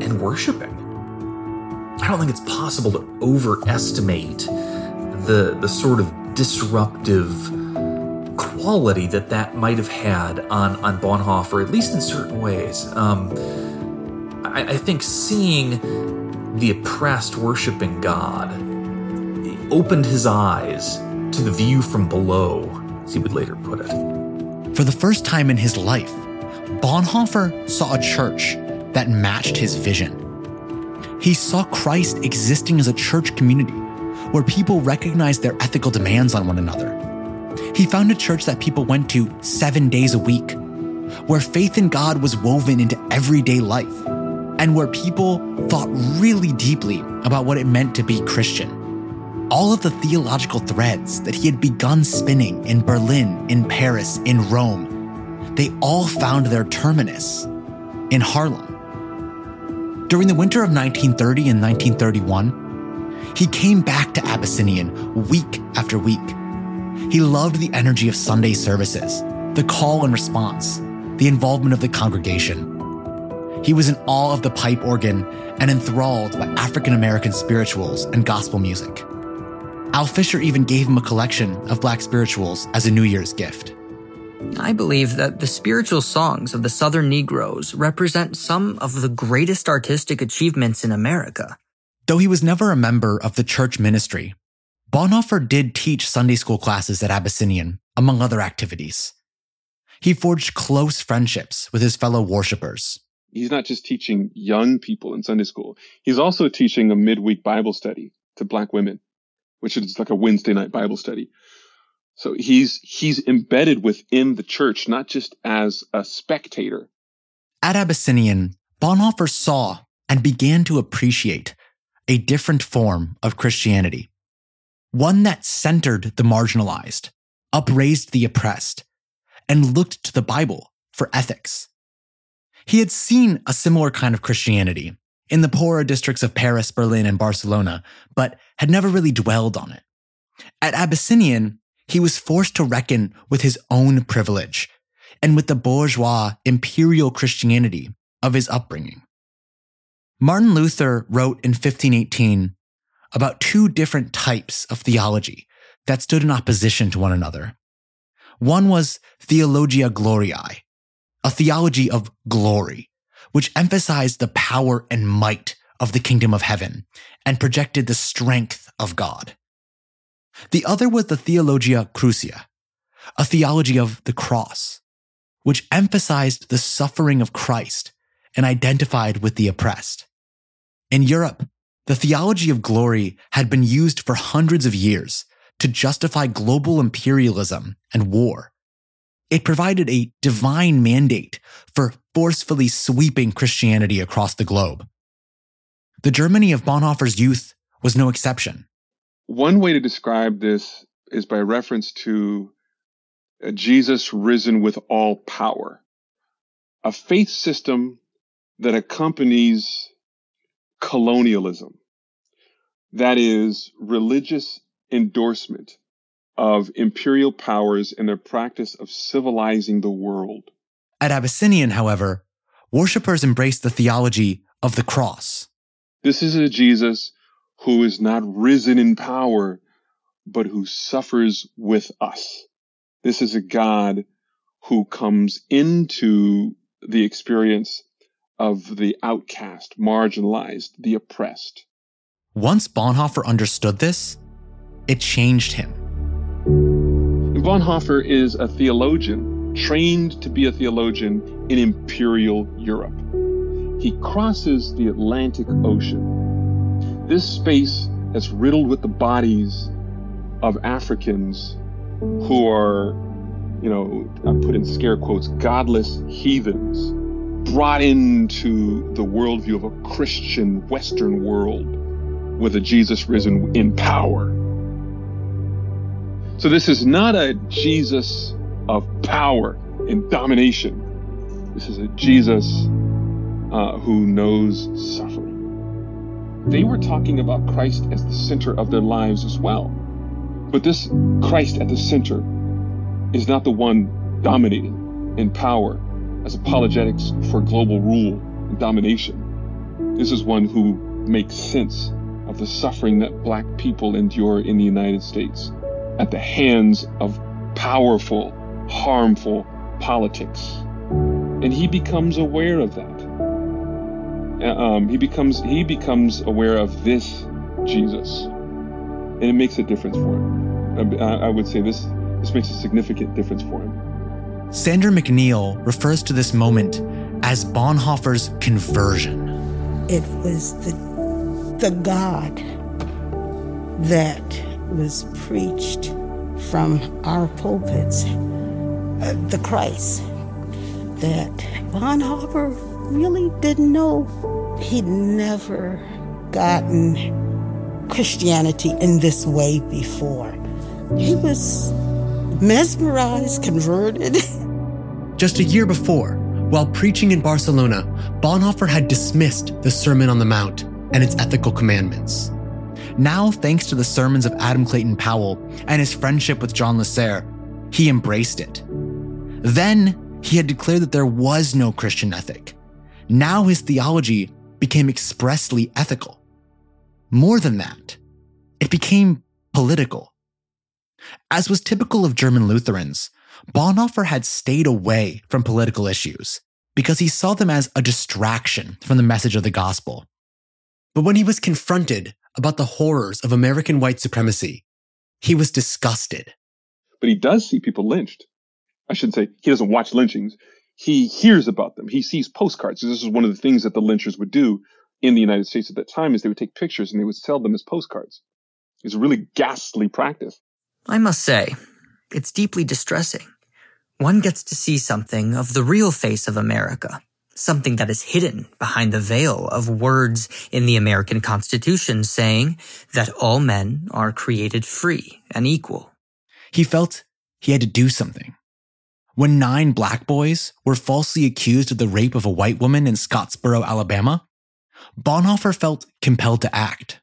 and worshiping. I don't think it's possible to overestimate the the sort of disruptive quality that that might have had on on Bonhoeffer, at least in certain ways. Um, I, I think seeing the oppressed worshiping God opened his eyes to the view from below, as he would later put it. For the first time in his life, Bonhoeffer saw a church that matched his vision. He saw Christ existing as a church community where people recognized their ethical demands on one another. He found a church that people went to seven days a week, where faith in God was woven into everyday life, and where people thought really deeply about what it meant to be Christian. All of the theological threads that he had begun spinning in Berlin, in Paris, in Rome, they all found their terminus in Harlem. During the winter of 1930 and 1931, he came back to Abyssinian week after week. He loved the energy of Sunday services, the call and response, the involvement of the congregation. He was in awe of the pipe organ and enthralled by African American spirituals and gospel music. Al Fisher even gave him a collection of black spirituals as a New Year's gift. I believe that the spiritual songs of the Southern Negroes represent some of the greatest artistic achievements in America. Though he was never a member of the church ministry, Bonhoeffer did teach Sunday school classes at Abyssinian, among other activities. He forged close friendships with his fellow worshippers. He's not just teaching young people in Sunday school, he's also teaching a midweek Bible study to black women, which is like a Wednesday night Bible study. So he's he's embedded within the church, not just as a spectator. At Abyssinian, Bonhoeffer saw and began to appreciate a different form of Christianity, one that centered the marginalized, upraised the oppressed, and looked to the Bible for ethics. He had seen a similar kind of Christianity in the poorer districts of Paris, Berlin, and Barcelona, but had never really dwelled on it. At Abyssinian, he was forced to reckon with his own privilege and with the bourgeois imperial Christianity of his upbringing. Martin Luther wrote in 1518 about two different types of theology that stood in opposition to one another. One was Theologia Gloriae, a theology of glory, which emphasized the power and might of the kingdom of heaven and projected the strength of God. The other was the Theologia Crucis, a theology of the cross, which emphasized the suffering of Christ and identified with the oppressed. In Europe, the theology of glory had been used for hundreds of years to justify global imperialism and war. It provided a divine mandate for forcefully sweeping Christianity across the globe. The Germany of Bonhoeffer's youth was no exception. One way to describe this is by reference to Jesus risen with all power, a faith system that accompanies colonialism. That is religious endorsement of imperial powers and their practice of civilizing the world. At Abyssinian, however, worshippers embraced the theology of the cross. This is a Jesus who is not risen in power, but who suffers with us. This is a God who comes into the experience of the outcast, marginalized, the oppressed. Once Bonhoeffer understood this, it changed him. Bonhoeffer is a theologian, trained to be a theologian in imperial Europe. He crosses the Atlantic Ocean. This space is riddled with the bodies of Africans who are, you know, I put in scare quotes, godless heathens brought into the worldview of a Christian Western world with a Jesus risen in power. So this is not a Jesus of power and domination. This is a Jesus uh, who knows suffering. They were talking about Christ as the center of their lives as well. But this Christ at the center is not the one dominating in power as apologetics for global rule and domination. This is one who makes sense of the suffering that black people endure in the United States at the hands of powerful, harmful politics. And he becomes aware of that. Uh, um, he becomes he becomes aware of this Jesus, and it makes a difference for him. I, I would say this this makes a significant difference for him. Sandra McNeil refers to this moment as Bonhoeffer's conversion. It was the the God that was preached from our pulpits, uh, the Christ that Bonhoeffer really didn't know. He'd never gotten Christianity in this way before. He was mesmerized, converted. *laughs* Just a year before, while preaching in Barcelona, Bonhoeffer had dismissed the Sermon on the Mount and its ethical commandments. Now, thanks to the sermons of Adam Clayton Powell and his friendship with John Lasserre, he embraced it. Then, he had declared that there was no Christian ethic. Now his theology became expressly ethical. More than that, it became political. As was typical of German Lutherans, Bonhoeffer had stayed away from political issues because he saw them as a distraction from the message of the gospel. But when he was confronted about the horrors of American white supremacy, he was disgusted. But he does see people lynched. I shouldn't say he doesn't watch lynchings. He hears about them. He sees postcards. This is one of the things that the lynchers would do in the United States at that time is they would take pictures and they would sell them as postcards. It's a really ghastly practice. I must say, it's deeply distressing. One gets to see something of the real face of America, something that is hidden behind the veil of words in the American Constitution saying that all men are created free and equal. He felt he had to do something. When nine black boys were falsely accused of the rape of a white woman in Scottsboro, Alabama, Bonhoeffer felt compelled to act.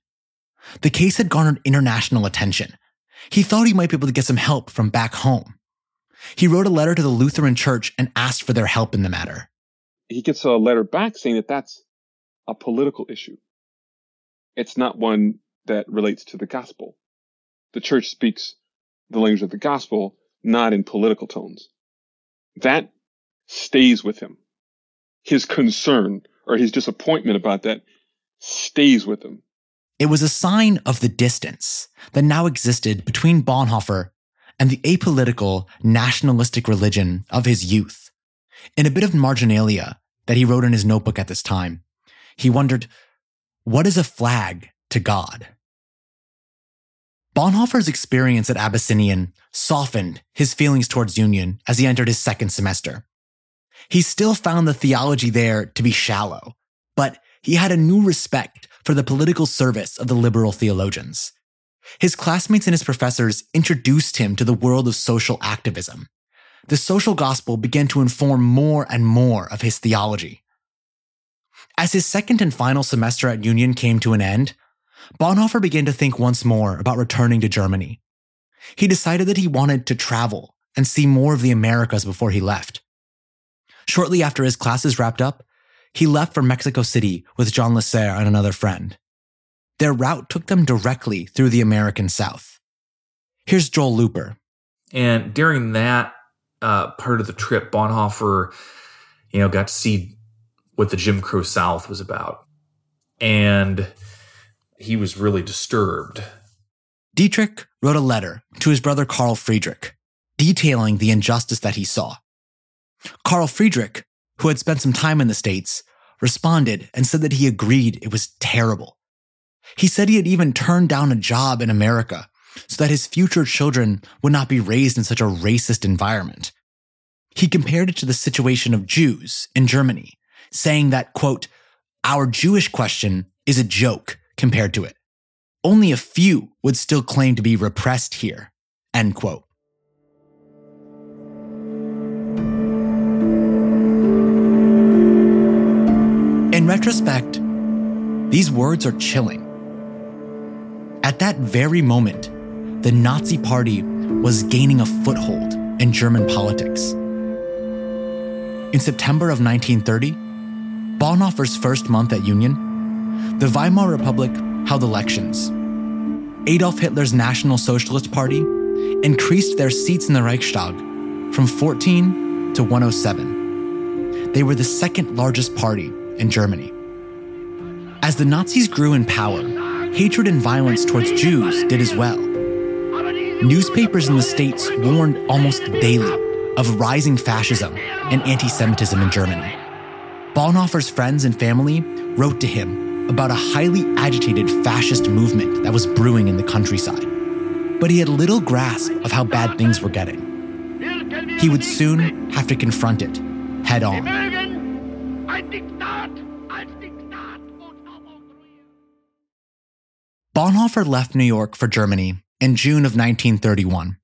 The case had garnered international attention. He thought he might be able to get some help from back home. He wrote a letter to the Lutheran Church and asked for their help in the matter. He gets a letter back saying that that's a political issue. It's not one that relates to the gospel. The church speaks the language of the gospel, not in political tones. That stays with him. His concern or his disappointment about that stays with him. It was a sign of the distance that now existed between Bonhoeffer and the apolitical, nationalistic religion of his youth. In a bit of marginalia that he wrote in his notebook at this time, he wondered, what is a flag to God? Bonhoeffer's experience at Abyssinian softened his feelings towards Union as he entered his second semester. He still found the theology there to be shallow, but he had a new respect for the political service of the liberal theologians. His classmates and his professors introduced him to the world of social activism. The social gospel began to inform more and more of his theology. As his second and final semester at Union came to an end, Bonhoeffer began to think once more about returning to Germany. He decided that he wanted to travel and see more of the Americas before he left. Shortly after his classes wrapped up, he left for Mexico City with John Lasserre and another friend. Their route took them directly through the American South. Here's Joel Looper. And during that uh, part of the trip, Bonhoeffer, you know, got to see what the Jim Crow South was about. And he was really disturbed. Dietrich wrote a letter to his brother Carl Friedrich, detailing the injustice that he saw. Carl Friedrich, who had spent some time in the States, responded and said that he agreed it was terrible. He said he had even turned down a job in America so that his future children would not be raised in such a racist environment. He compared it to the situation of Jews in Germany, saying that, quote, our Jewish question is a joke compared to it. Only a few would still claim to be repressed here. End quote. In retrospect, these words are chilling. At that very moment, the Nazi Party was gaining a foothold in German politics. In September of 1930, Bonhoeffer's first month at Union, the Weimar Republic held elections. Adolf Hitler's National Socialist Party increased their seats in the Reichstag from 14 to 107. They were the second largest party in Germany. As the Nazis grew in power, hatred and violence towards Jews did as well. Newspapers in the States warned almost daily of rising fascism and anti Semitism in Germany. Bonhoeffer's friends and family wrote to him about a highly agitated fascist movement that was brewing in the countryside. But he had little grasp of how bad things were getting. He would soon have to confront it head on. Bonhoeffer left New York for Germany in June of 1931.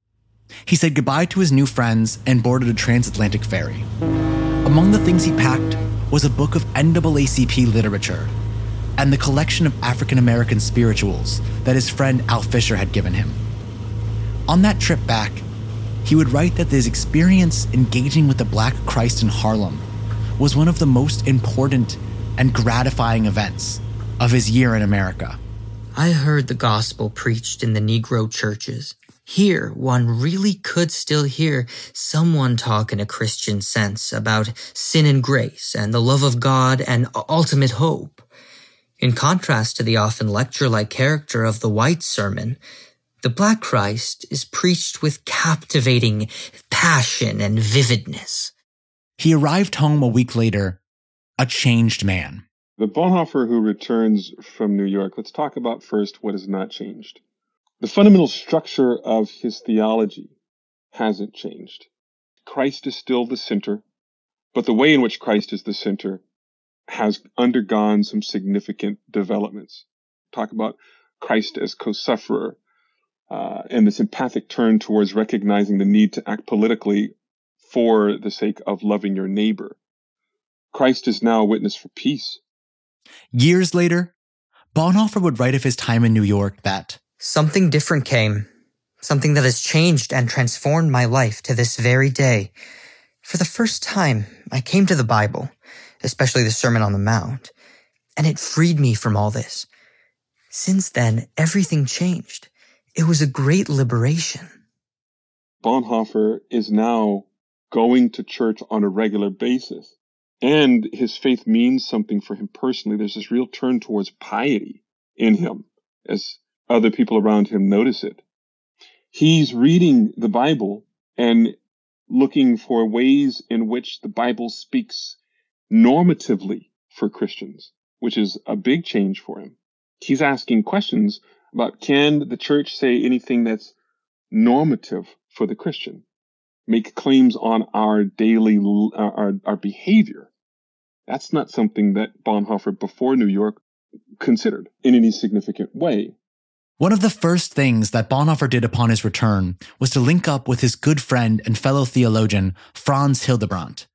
He said goodbye to his new friends and boarded a transatlantic ferry. Among the things he packed was a book of NAACP literature and the collection of African American spirituals that his friend Al Fisher had given him. On that trip back, he would write that his experience engaging with the Black Christ in Harlem was one of the most important and gratifying events of his year in America. I heard the gospel preached in the Negro churches. Here, one really could still hear someone talk in a Christian sense about sin and grace and the love of God and ultimate hope. In contrast to the often lecture like character of the white sermon, the Black Christ is preached with captivating passion and vividness. He arrived home a week later, a changed man. The Bonhoeffer who returns from New York, let's talk about first what has not changed. The fundamental structure of his theology hasn't changed. Christ is still the center, but the way in which Christ is the center has undergone some significant developments. Talk about Christ as co sufferer uh, and this empathic turn towards recognizing the need to act politically for the sake of loving your neighbor. Christ is now a witness for peace. Years later, Bonhoeffer would write of his time in New York that something different came, something that has changed and transformed my life to this very day. For the first time, I came to the Bible, especially the Sermon on the Mount, and it freed me from all this. Since then, everything changed. It was a great liberation. Bonhoeffer is now going to church on a regular basis and his faith means something for him personally. There's this real turn towards piety in him as other people around him notice it. He's reading the Bible and looking for ways in which the Bible speaks normatively for Christians, which is a big change for him. He's asking questions about can the church say anything that's normative for the Christian? Make claims on our daily, uh, our, our behavior that's not something that Bonhoeffer before New York considered in any significant way. One of the first things that Bonhoeffer did upon his return was to link up with his good friend and fellow theologian, Franz Hildebrandt.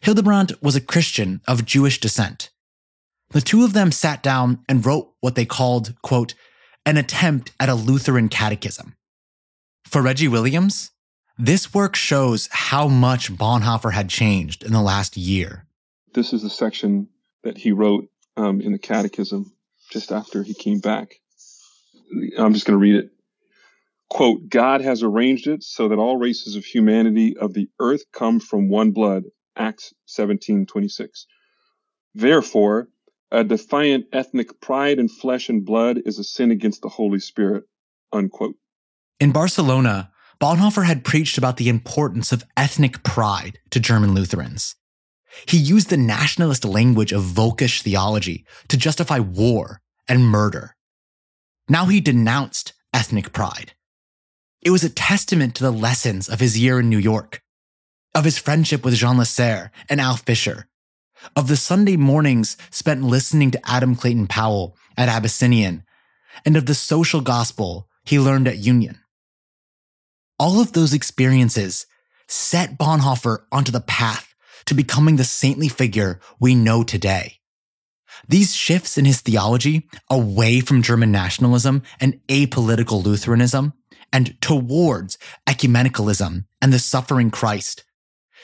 Hildebrandt was a Christian of Jewish descent. The two of them sat down and wrote what they called, quote, an attempt at a Lutheran catechism. For Reggie Williams, this work shows how much Bonhoeffer had changed in the last year. This is the section that he wrote um, in the Catechism just after he came back. I'm just going to read it. Quote, God has arranged it so that all races of humanity of the earth come from one blood. Acts 17:26. Therefore, a defiant ethnic pride in flesh and blood is a sin against the Holy Spirit. Unquote. In Barcelona, Bonhoeffer had preached about the importance of ethnic pride to German Lutherans. He used the nationalist language of Volkish theology to justify war and murder. Now he denounced ethnic pride. It was a testament to the lessons of his year in New York, of his friendship with Jean Lasserre and Al Fisher, of the Sunday mornings spent listening to Adam Clayton Powell at Abyssinian, and of the social gospel he learned at Union. All of those experiences set Bonhoeffer onto the path to becoming the saintly figure we know today. These shifts in his theology away from German nationalism and apolitical Lutheranism and towards ecumenicalism and the suffering Christ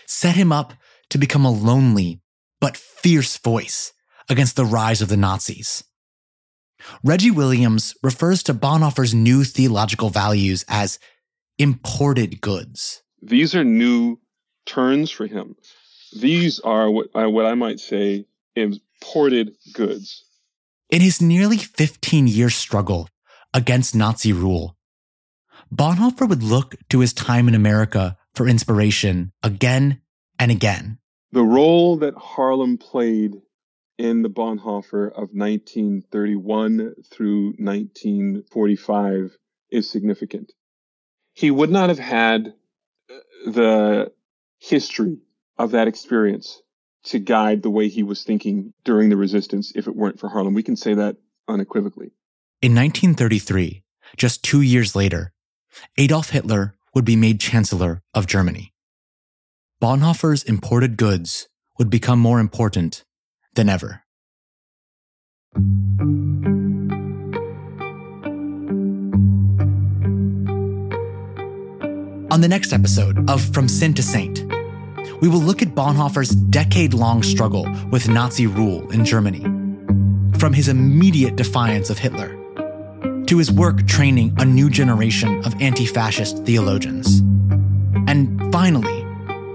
set him up to become a lonely but fierce voice against the rise of the Nazis. Reggie Williams refers to Bonhoeffer's new theological values as imported goods. These are new turns for him. These are what I, what I might say imported goods. In his nearly 15 year struggle against Nazi rule, Bonhoeffer would look to his time in America for inspiration again and again. The role that Harlem played in the Bonhoeffer of 1931 through 1945 is significant. He would not have had uh, the history of that experience to guide the way he was thinking during the resistance if it weren't for Harlem. We can say that unequivocally. In 1933, just two years later, Adolf Hitler would be made Chancellor of Germany. Bonhoeffer's imported goods would become more important than ever. On the next episode of From Sin to Saint, we will look at Bonhoeffer's decade long struggle with Nazi rule in Germany. From his immediate defiance of Hitler to his work training a new generation of anti fascist theologians. And finally,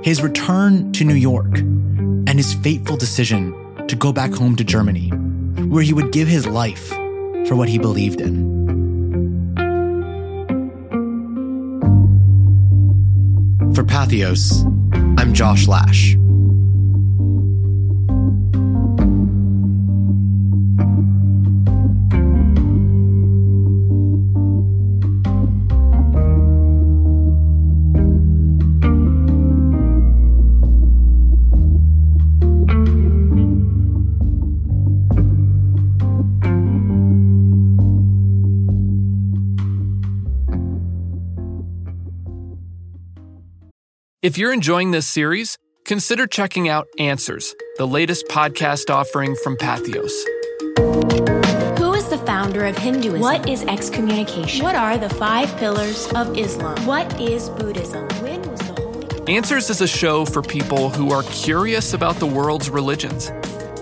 his return to New York and his fateful decision to go back home to Germany, where he would give his life for what he believed in. For Patheos, I'm Josh Lash. If you're enjoying this series, consider checking out Answers, the latest podcast offering from Patheos. Who is the founder of Hinduism? What is excommunication? What are the five pillars of Islam? What is Buddhism? When was the Holy Answers is a show for people who are curious about the world's religions.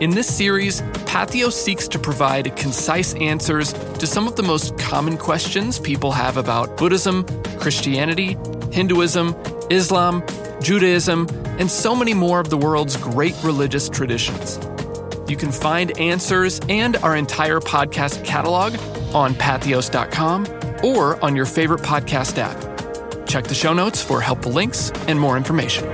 In this series, Patheos seeks to provide concise answers to some of the most common questions people have about Buddhism, Christianity, Hinduism, Islam, Judaism, and so many more of the world's great religious traditions. You can find answers and our entire podcast catalog on patheos.com or on your favorite podcast app. Check the show notes for helpful links and more information.